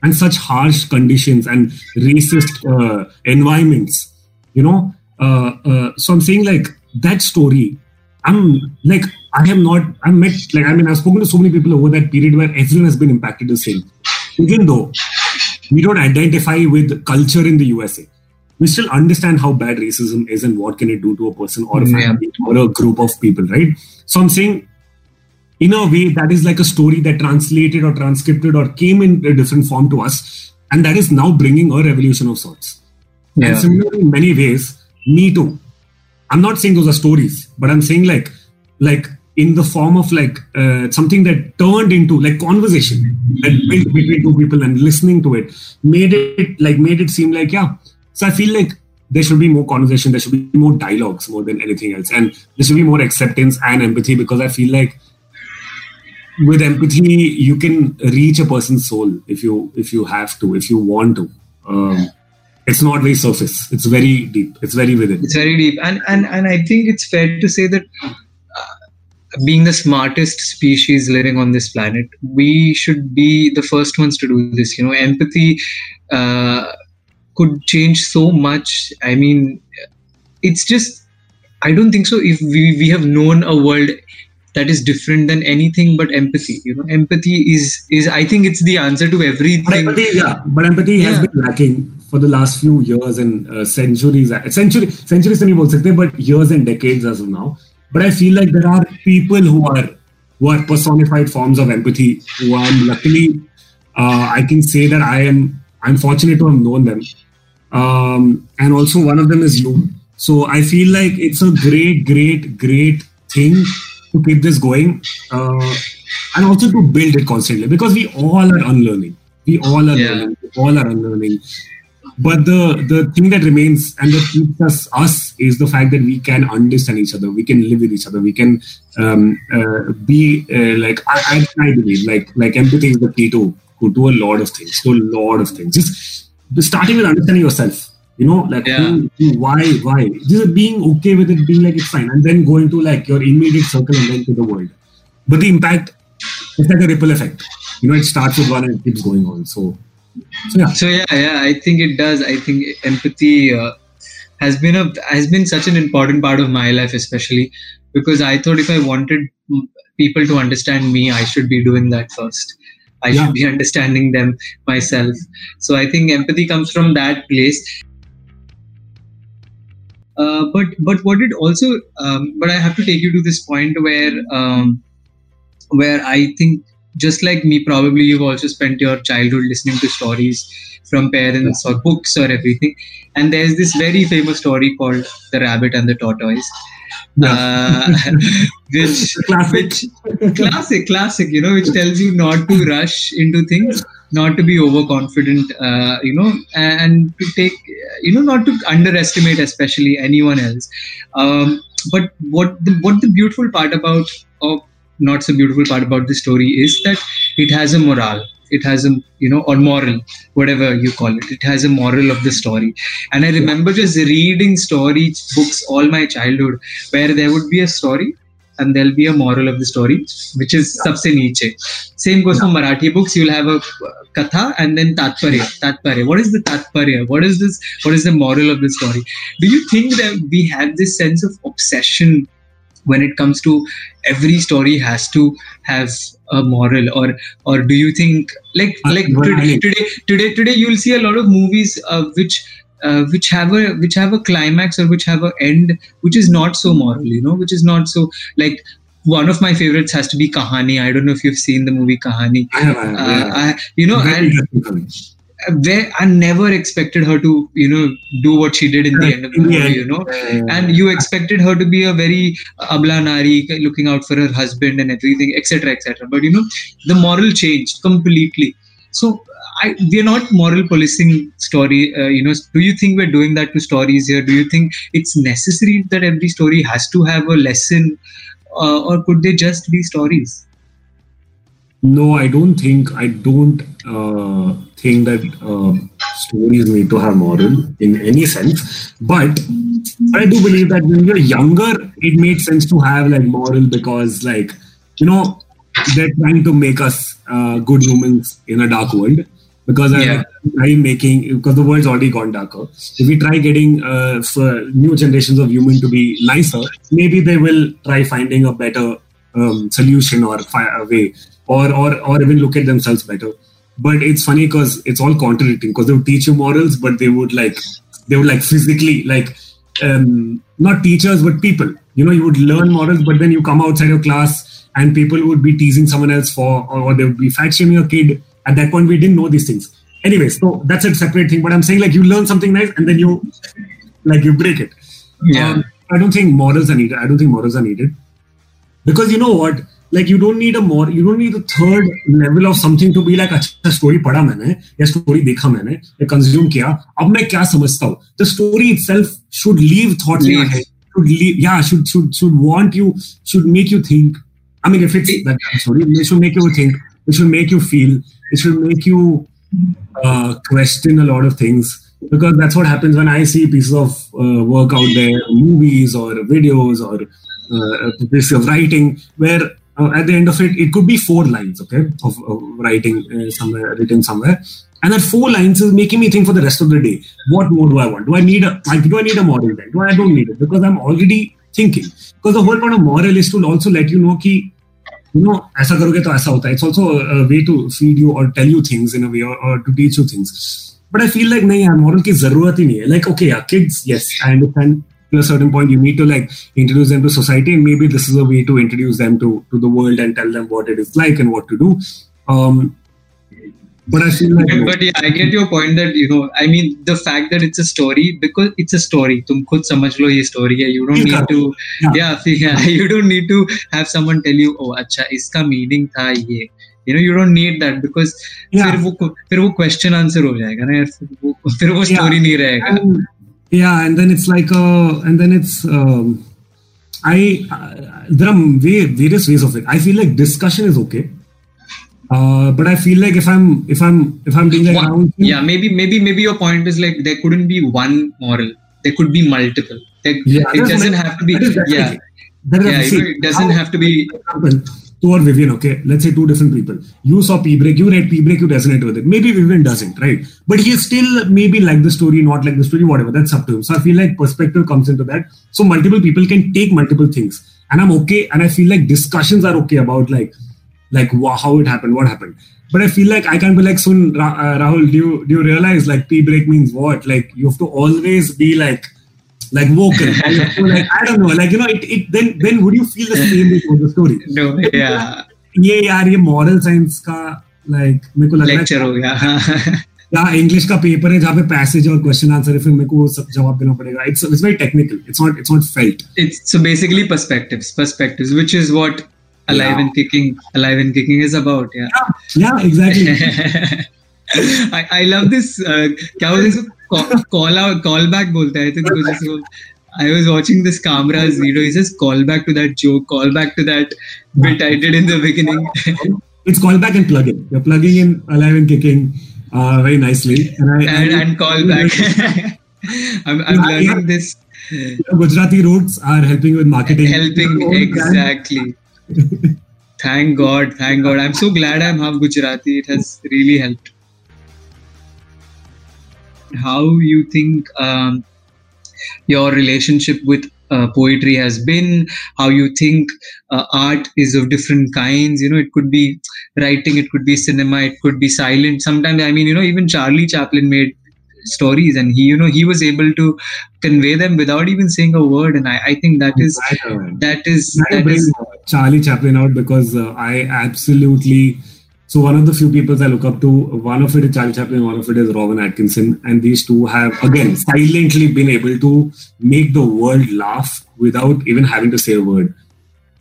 and such harsh conditions and racist uh, environments, you know, uh, uh, so I'm saying like that story. I'm like I have not. I met like I mean I've spoken to so many people over that period where everyone has been impacted the same. Even though we don't identify with culture in the USA, we still understand how bad racism is and what can it do to a person or a family yeah. or a group of people, right? So I'm saying in a way that is like a story that translated or transcripted or came in a different form to us and that is now bringing a revolution of sorts yeah. and similarly in many ways me too. I'm not saying those are stories but i'm saying like like in the form of like uh, something that turned into like conversation that built between two people and listening to it made it like made it seem like yeah. So i feel like there should be more conversation there should be more dialogues more than anything else. And there should be more acceptance and empathy because i feel like with empathy you can reach a person's soul if you if you have to if you want to. Um, it's not very surface. It's very deep. It's very within. It's very deep. And and and i think it's fair to say that uh, being the smartest species living on this planet we should be the first ones to do this. You know empathy uh, could change so much. I mean it's just i don't think so if we we have known a world that is different than anything but empathy. You know, empathy is is I think it's the answer to everything. But empathy, yeah, but empathy yeah. has been lacking for the last few years and uh, centuries. Uh, century, centuries, centuries, but years and decades as of now. But I feel like there are people who are who are personified forms of empathy. Who I'm luckily, uh, I can say that I am. I'm fortunate to have known them. Um, and also, one of them is you. So I feel like it's a great, great, great thing to keep this going uh, and also to build it constantly because we all are unlearning. We all are yeah. learning. We all are unlearning. But the the thing that remains and that keeps us us is the fact that we can understand each other. We can live with each other. We can um, uh, be uh, like I, I, I believe like like empathy is the key to to do a lot of things. To a lot of things. Just starting with understanding yourself you know like yeah. who, who, why why just being okay with it being like it's fine and then going to like your immediate circle and then to the world but the impact it's like a ripple effect you know it starts with one and it keeps going on so so yeah so yeah yeah i think it does i think empathy uh, has been a has been such an important part of my life especially because i thought if i wanted people to understand me i should be doing that first I yeah. should be understanding them myself. So I think empathy comes from that place. Uh, but but what it also um, but I have to take you to this point where um, where I think just like me probably you've also spent your childhood listening to stories from parents or books or everything. And there's this very famous story called the rabbit and the tortoise uh, which, which classic classic you know which tells you not to rush into things not to be overconfident uh, you know and to take you know not to underestimate especially anyone else um, but what the what the beautiful part about or not so beautiful part about the story is that it has a moral it has a you know or moral whatever you call it it has a moral of the story and i remember just reading story books all my childhood where there would be a story and there'll be a moral of the story, which is yeah. sabse niche. Same goes for Marathi books. You'll have a katha and then tatparya. Tatparya. What is the tatparya? What is this? What is the moral of the story? Do you think that we have this sense of obsession when it comes to every story has to have a moral or or do you think like uh, like today, today today today you'll see a lot of movies uh, which uh, which have a which have a climax or which have an end which is not so moral you know which is not so like one of my favorites has to be kahani i don't know if you've seen the movie kahani uh, I, you know and I never expected her to, you know, do what she did in the end of the movie, you know, and you expected her to be a very abla nari, looking out for her husband and everything, etc., etc. But you know, the moral changed completely. So I, we're not moral policing story. Uh, you know, do you think we're doing that to stories here? Do you think it's necessary that every story has to have a lesson, uh, or could they just be stories? No, I don't think. I don't uh, think that uh, stories need to have moral in any sense. But I do believe that when you're younger, it made sense to have like moral because, like, you know, they're trying to make us uh, good humans in a dark world because yeah. try making because the world's already gone darker. If we try getting uh, for new generations of human to be nicer, maybe they will try finding a better um, solution or a way, or or or even look at themselves better. But it's funny because it's all contradicting because they would teach you morals, but they would like they would like physically like um, not teachers but people. You know, you would learn morals, but then you come outside your class and people would be teasing someone else for, or, or they would be fat shaming a kid at that point, we didn't know these things. Anyways, so that's a separate thing. But I'm saying like you learn something nice and then you like you break it. Yeah. Um, I don't think morals are needed. I don't think morals are needed because you know what like you don't need a more you don't need a third level of something to be like अच्छा story पढ़ा मैंने या story देखा मैंने या consume किया अब मैं क्या समझता हूँ the story itself should leave thoughts leave. in your head should leave yeah should should should want you should make you think I mean if it's that story it should make you think it should make you feel it should make you uh, question a lot of things because that's what happens when I see pieces of uh, work out there, movies or videos or uh, pieces of writing, where uh, at the end of it, it could be four lines, okay, of, of writing uh, somewhere written somewhere, and that four lines is making me think for the rest of the day. What more do I want? Do I need a like? Do I need a model then? Do I, don't need it because I'm already thinking. Because the whole point of moral is to also let you know कि you know aisa karoge to aisa hota it's also a way to feed you or tell you things in a way or, or to teach you things. But i feel like nahi moral ki zarurat hi nahi like okay yeah kids yes i understand to a certain point you need to like introduce them to society and maybe this is a way to introduce them to to the world and tell them what it is like and what to do. Um but I feel like but, but, yeah, I get your point that you know, I mean, the fact that it's a story because it's a story. तुम खुद समझ लो ये story है. You don't need to, yeah, yeah, you don't need to have someone tell you, oh, अच्छा इसका meaning था ये. You know, you don't need that because yeah. फिर वो फिर वो question answer हो जाएगा ना यार. फिर वो फिर वो story yeah. नहीं रहेगा. And, yeah, and then it's like, uh, and then it's. Um, I uh, there are way, various ways of it. I feel like discussion is okay uh, but I feel like if I'm if I'm if I'm being like one, yeah maybe maybe maybe your point is like there couldn't be one moral there could be multiple there, yeah, it doesn't have to be yeah yeah it doesn't have to be to or Vivian, okay, let's say two different people. You saw P break, you read P break, you resonate with it. Maybe Vivian doesn't, right? But he still maybe like the story, not like the story, whatever. That's up to him. So I feel like perspective comes into that. So multiple people can take multiple things, and I'm okay. And I feel like discussions are okay about like like how it happened, what happened. But I feel like I can't be like, soon, Ra- uh, Rahul, do you do you realize like P break means what? Like you have to always be like like vocal. like I don't know, like you know, it, it then then would you feel the same with the story? No, yeah. ये यार ये moral science का like मेरे को लग lecture हो गया या इंग्लिश का पेपर है जहाँ पे पैसेज और क्वेश्चन आंसर है फिर मेरे को सब जवाब देना पड़ेगा it's it's very technical it's not it's not felt it's so basically perspectives perspectives which is what alive yeah. and kicking alive and kicking is about yeah yeah, yeah exactly I, I love this uh, क्या बोलते हैं call, call out call back बोलता है तो कुछ इसको I was watching this Kamra's video. He says, call back to that joke, call back to that bit I did in the beginning. it's call back and plug in. You're plugging in alive and kicking uh, very nicely. And, I, and, I, and call back. I'm, I'm yeah, learning yeah. this. Gujarati roots are helping with marketing. Helping, exactly thank God, thank God. I'm so glad I'm half Gujarati. It has really helped. How you think um, your relationship with uh, poetry has been, how you think uh, art is of different kinds. You know, it could be writing, it could be cinema, it could be silent. Sometimes, I mean, you know, even Charlie Chaplin made stories and he you know he was able to convey them without even saying a word and i, I think that is that is, that is charlie chaplin out because uh, i absolutely so one of the few people I look up to, one of it is Charlie Chaplin, one of it is Rowan Atkinson, and these two have again silently been able to make the world laugh without even having to say a word.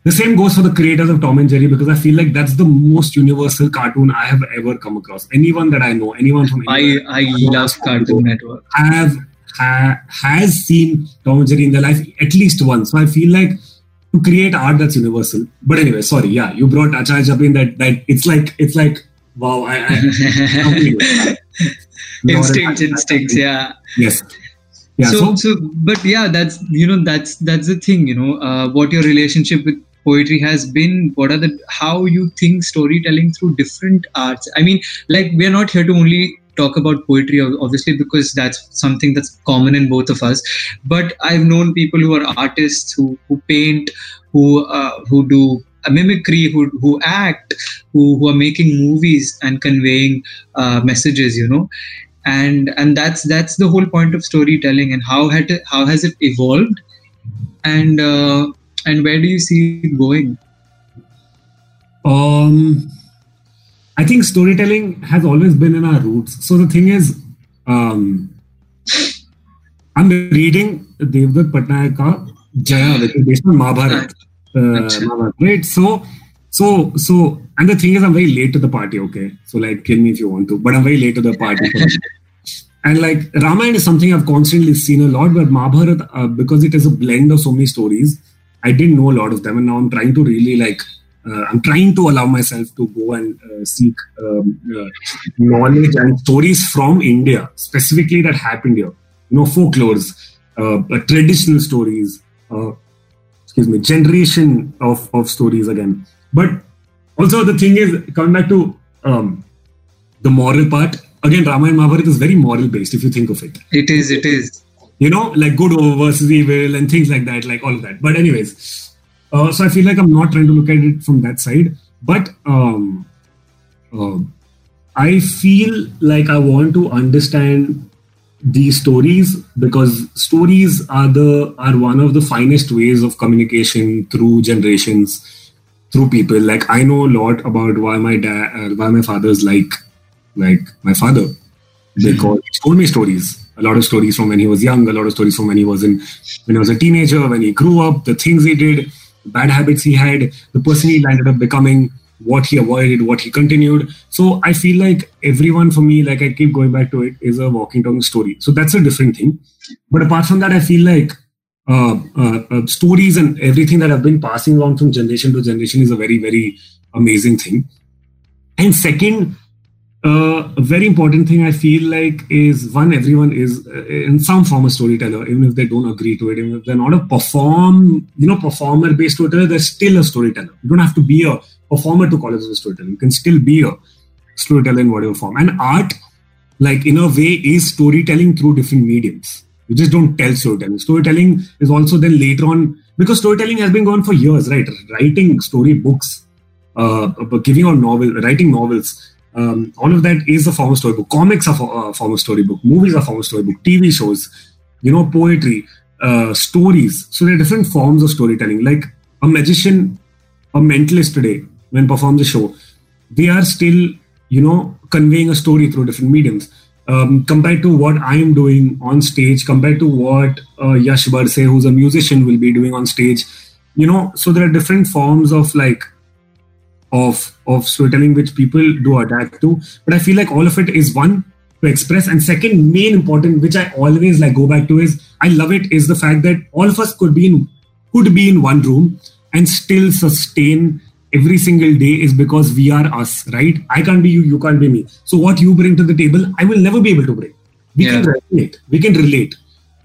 The same goes for the creators of Tom and Jerry because I feel like that's the most universal cartoon I have ever come across. Anyone that I know, anyone from I I love Cartoon Network have ha, has seen Tom and Jerry in their life at least once. So I feel like to create art that's universal. But anyway, sorry, yeah, you brought Acharya Chaplin. That that it's like it's like wow. I, I instinct, instincts, yeah. Yes. Yeah, so, so, so, but yeah, that's you know that's that's the thing. You know, uh, what your relationship with poetry has been what are the how you think storytelling through different arts i mean like we're not here to only talk about poetry obviously because that's something that's common in both of us. But i've known people who are artists who who paint who uh, who do mimicry who who act who, who are making movies and conveying uh, messages you know? And and that's that's the whole point of storytelling and how had it, how has it evolved? And uh, and where do you see it going? Um, I think storytelling has always been in our roots. So the thing is, um, I'm reading Devdutt Pattanaik Jaya, which is based on Mahabharata. Uh, right? So, so, so, and the thing is, I'm very late to the party. Okay, so like, kill me if you want to, but I'm very late to the party. and like Ramayana is something I've constantly seen a lot, but Mahabharata, uh, because it is a blend of so many stories, I didn't know a lot of them, and now I'm trying to really like I'm trying to allow myself to go and uh, seek um, uh, knowledge and stories from India, specifically that happened here. You know, folklores, uh, uh, traditional stories, uh, excuse me, generation of, of stories again. But also the thing is, coming back to um, the moral part, again, Ramayana Mahabharata is very moral based if you think of it. It is, it is. you know, like good over versus evil and things like that, like all of that. But anyways, uh, so I feel like I'm not trying to look at it from that side, but um, uh, I feel like I want to understand these stories because stories are the are one of the finest ways of communication through generations through people. Like i know a lot about why my dad uh, why my father's like like my father. Because he told me stories. A lot of stories from when he was young a lot of stories from when he was in when he was a teenager when he grew up the things he did bad habits he had the person he ended up becoming what he avoided, what he continued. So I feel like everyone for me, like I keep going back to it, is a walking talking story. So that's a different thing. But apart from that, I feel like uh, uh, uh, stories and everything that have been passing along from generation to generation is a very, very amazing thing. And second, a very important thing I feel like is one, everyone is uh, in some form a storyteller, even if they don't agree to it, even if they're not a perform, you know, performer based storyteller, they're still a storyteller. You don't have to be a performer to call it a storyteller. You can still be a storyteller in whatever form. And art, like in a way, is storytelling through different mediums. You just don't tell storytelling. Storytelling is also then later on because storytelling has been going for years, right? Writing story books, uh, giving out novel, writing novels. Um, all of that is a form of storybook. Comics are a form of storybook. Movies are a form of storybook. TV shows, you know, poetry, uh, stories. So there are different forms of storytelling. Like a magician, a mentalist today when performs a show, they are still, you know, conveying a story through different mediums. Um, compared to what I'm doing on stage, compared to what uh, Yash Barse, who's a musician, will be doing on stage, you know, so there are different forms of like of of storytelling which people do adapt to. But I feel like all of it is one to express, and second, main important, which I always like go back to is I love it is the fact that all of us could be in could be in one room and still sustain every single day is because we are us, right? I can't be you, you can't be me. So what you bring to the table, I will never be able to bring. We yeah. can relate, we can relate,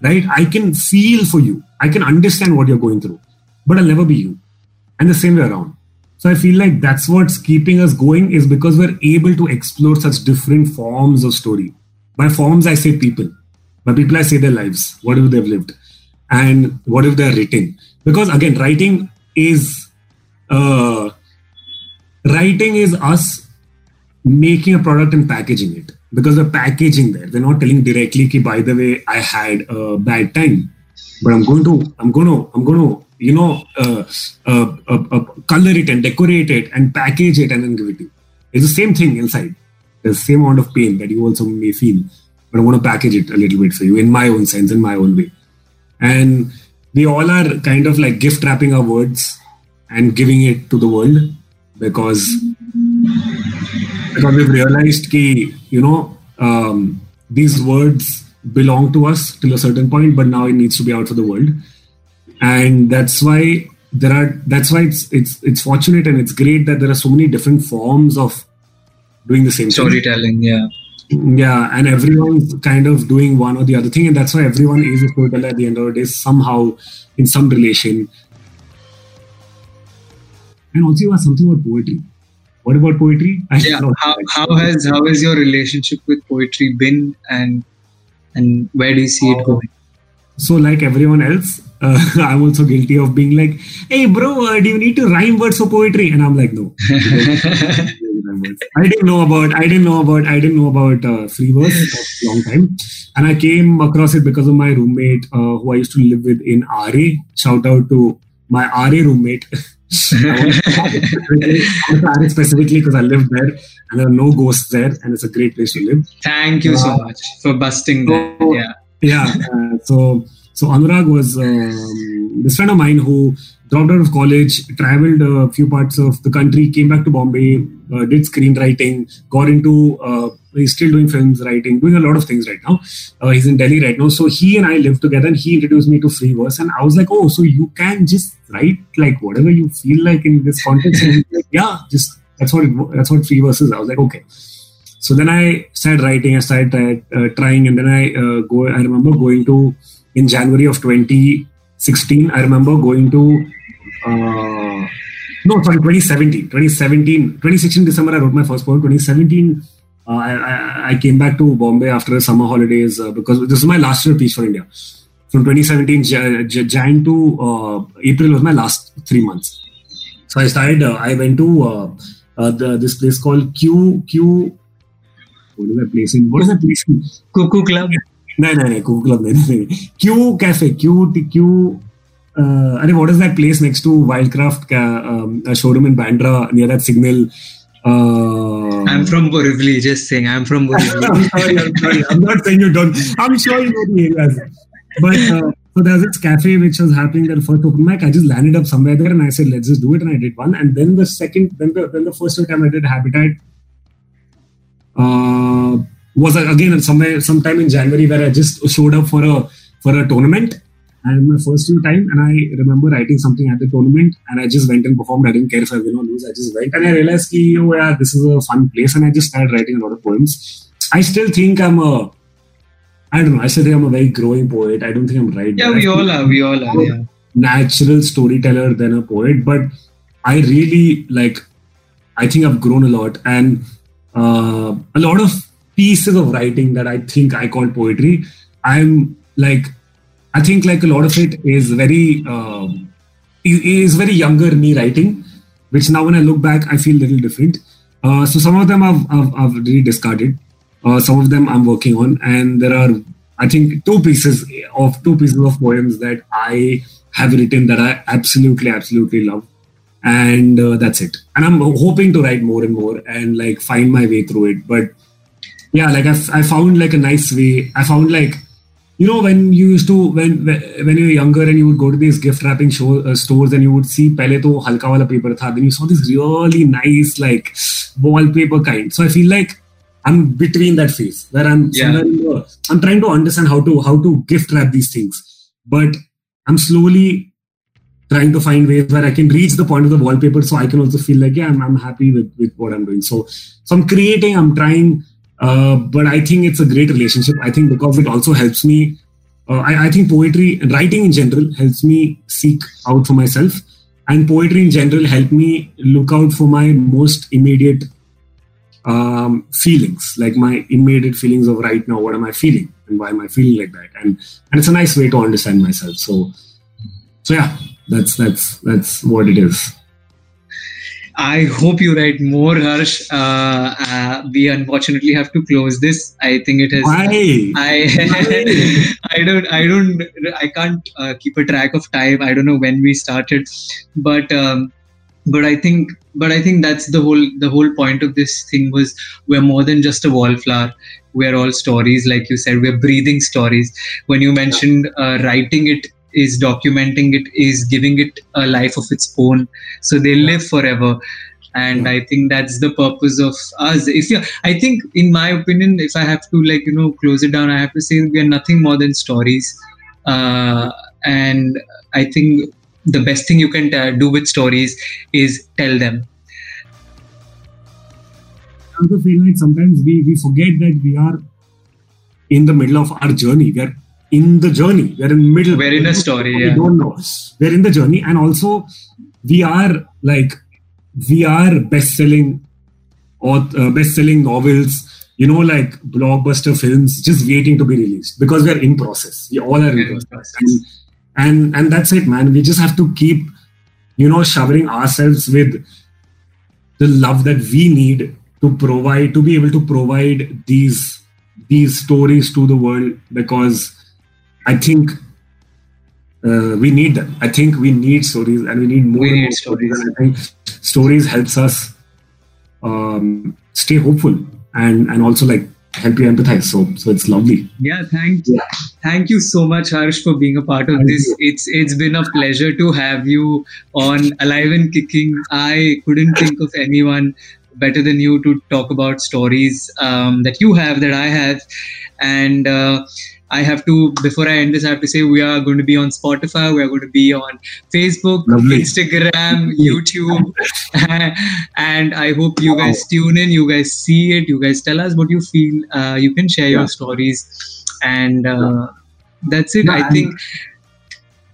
right? I can feel for you, I can understand what you're going through, but I'll never be you. And the same way around. So I feel like that's what's keeping us going is because we're able to explore such different forms of story. By forms, I say people. By people, I say their lives, whatever they've lived, and what if they're written. Because again, writing is uh, writing is us making a product and packaging it because the packaging there they're not telling directly by the way i had a bad time but i'm going to i'm going to i'm going to you know uh, uh, uh, uh, color it and decorate it and package it and then give it to you. It's the same thing inside. The same amount of pain that you also may feel but i want to package it a little bit for you in my own sense in my own way. And we all are kind of like gift wrapping our words and giving it to the world because because we've realized that you know um, these words belong to us till a certain point, but now it needs to be out for the world, and that's why there are that's why it's it's it's fortunate and it's great that there are so many different forms of doing the same storytelling. Thing. Yeah. Yeah, and everyone's kind of doing one or the other thing, and that's why everyone is a storyteller at the end of the day, somehow in some relation and also you asked something about poetry. What about poetry? I yeah. How, how has how has your relationship with poetry been, and and where do you see it uh, going? So, like everyone else, uh, I'm also guilty of being like, "Hey, bro, uh, do you need to rhyme words for poetry?" And I'm like, "No." I didn't know about I didn't know about I didn't know about uh, free verse for a long time, and I came across it because of my roommate uh, who I used to live with in RA. Shout out to my RA roommate. I specifically because I live there and there are no ghosts there and it's a great place to live. Thank you uh, so much for busting so, that. Yeah. Yeah. Uh, so so Anurag was um, this friend of mine who dropped out of college, traveled a few parts of the country, came back to Bombay, uh, did screenwriting, got into uh, he's still doing films writing, doing a lot of things right now. Uh, he's in Delhi right now. So he and I lived together and he introduced me to free verse. And I was like, oh, so you can just write like whatever you feel like in this context. like, yeah, just that's what it, that's what free verse is. I was like, okay. So then I started writing, I started uh, trying, and then I uh, go. I remember going to in January of 2016. I remember going to uh, no, sorry, 2017. 2017, 2016 December, I wrote my first poem. 2017 uh, I, I, came back to Bombay after the summer holidays uh, because this is my last year piece for India. from 2017 Jan, Jan to uh, April was my last three months. So I started. Uh, I went to uh, the, this place called Q Q. What is that place in? What is that place? In? Cuckoo Club. Cuckoo Club. No, no, no. Q Cafe. Q Q. Uh, I mean, what is that place next to Wildcraft um, a showroom in Bandra near that signal? Uh, I'm from Borivali, just saying. I'm from Borivali. I'm sorry, I'm sorry. I'm not saying you don't. I'm sure you know the areas. But uh, so there's this cafe which was happening at first open mic. I just landed up somewhere there and I said, let's just do it. And I did one. And then the second, then the, then the first time I did Habitat uh, was again somewhere, sometime in January where I just showed up for a for a tournament and my first few time, and I remember writing something at the tournament, and I just went and performed. I didn't care if I win or lose. I just went, and I realized, ki, oh yeah, this is a fun place, and I just started writing a lot of poems. I still think I'm a, I don't know. I still think I'm a very growing poet. I don't think I'm right. Yeah, we all are. We all are. Yeah. Natural storyteller than a poet, but I really like. I think I've grown a lot, and uh, a lot of pieces of writing that I think I call poetry. I'm like I think like a lot of it is very um, is very younger me writing, which now when I look back I feel a little different. Uh, so some of them I've, I've, I've really discarded. Uh, some of them I'm working on, and there are I think two pieces of two pieces of poems that I have written that I absolutely absolutely love, and uh, that's it. And I'm hoping to write more and more and like find my way through it. But yeah, like I, I found like a nice way. I found like you know when you used to when when you were younger and you would go to these gift wrapping show, uh, stores and you would see pehle to halka wala paper tha then you saw this really nice like wallpaper kind so i feel like i'm between that phase where i'm yeah. i'm trying to understand how to how to gift wrap these things but i'm slowly trying to find ways where i can reach the point of the wallpaper so i can also feel like yeah i'm, I'm happy with with what i'm doing so so i'm creating i'm trying uh, but I think it's a great relationship. I think because it also helps me. Uh, I, I, think poetry, and writing in general, helps me seek out for myself, and poetry in general help me look out for my most immediate um, feelings, like my immediate feelings of right now. What am I feeling, and why am I feeling like that? And and it's a nice way to understand myself. So, so yeah, that's that's that's what it is. I hope you write more, Harsh. Uh, uh, we unfortunately have to close this. I think it has. Why? I I don't I don't I can't uh, keep a track of time. I don't know when we started, but um, but I think but I think that's the whole the whole point of this thing was we're more than just a wallflower. We're all stories, like you said. We're breathing stories. When you mentioned uh, writing it is documenting it is giving it a life of its own. So they live forever. And i think that's the purpose of us. If you i think in my opinion if i have to like you know close it down i have to say we are nothing more than stories. Uh, and i think the best thing you can t- do with stories is tell them. I also feel like sometimes we, we forget that we are in the middle of our journey. We are in the journey. We're in the middle. We're in a story. We yeah. don't know. We're in the journey, and also we are like we are best-selling or uh, best-selling novels. You know, like blockbuster films, just waiting to be released because we're in process. We all are in process, and, and and that's it, man. We just have to keep, you know, showering ourselves with the love that we need to provide to be able to provide these these stories to the world because I think uh, we need them. I think we need stories and we need more, we need more stories. stories. And I think stories helps us um, stay hopeful and and also like help you empathize. So so it's lovely. Yeah, thank yeah. thank you so much, Harsh, for being a part of thank this. You. It's it's been a pleasure to have you on Alive and Kicking. I couldn't think of anyone better than you to talk about stories um, that you have that I have, and. Uh, I have to before I end this, I have to say we are going to be on Spotify, we are going to be on Facebook, Lovely. Instagram, YouTube, and I hope you wow. guys tune in, you guys see it, you guys tell us what you feel. Uh, you can share yeah. your stories, and uh, that's it. No, I think.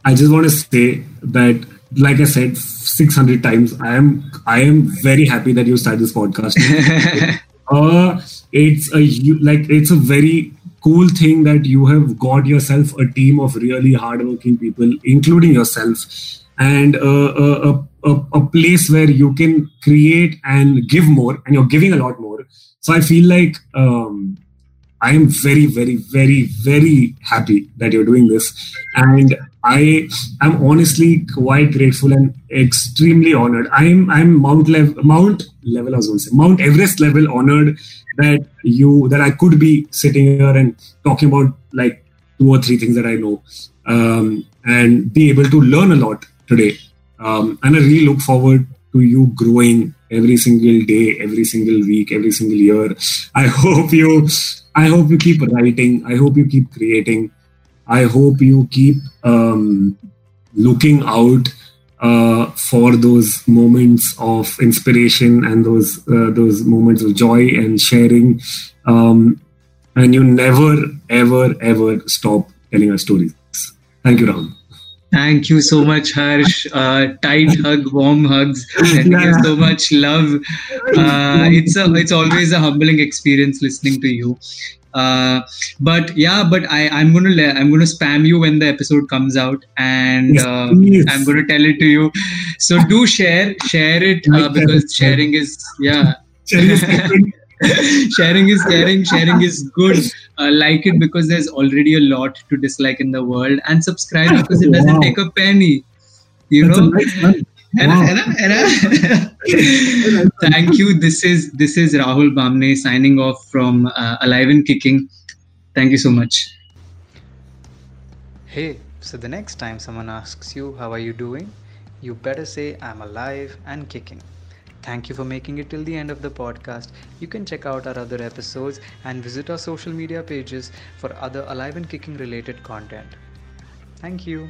I just want to say that, like I said, 600 times, I am I am very happy that you started this podcast. uh, it's a like it's a very cool thing that you have got yourself a team of really hardworking people, including yourself, and a, a, a, a place where you can create and give more, and you're giving a lot more. So I feel like um, I am very, very, very, very happy that you're doing this, and I am honestly quite grateful and extremely honored. I'm I'm Mount level Mount level I was going to say Mount Everest level honored that you that I could be sitting here and talking about like two or three things that I know um, and be able to learn a lot today. Um, and I really look forward to you growing every single day, every single week, every single year. I hope you I hope you keep writing. I hope you keep creating. I hope you keep um, looking out uh, for those moments of inspiration and those uh, those moments of joy and sharing. Um, and you never, ever, ever stop telling us stories. Thank you, Ram. Thank you so much, Harsh. Uh, tight hug, warm hugs, sending yeah. you so much love. Uh, it's a, it's always a humbling experience listening to you. Uh, but yeah, but I, I'm gonna I'm gonna spam you when the episode comes out, and uh, I'm gonna tell it to you. So do share, share it uh, because sharing is yeah. sharing is caring sharing is good uh, like it because there's already a lot to dislike in the world and subscribe because it doesn't wow. take a penny you That's know nice Thank you. This is this is Rahul Bamane signing off from uh, Alive and Kicking. Thank you so much. Hey, so the next time someone asks you how are you doing, you better say I'm alive and kicking. Thank you for making it till the end of the podcast. You can check out our other episodes and visit our social media pages for other alive and kicking related content. Thank you.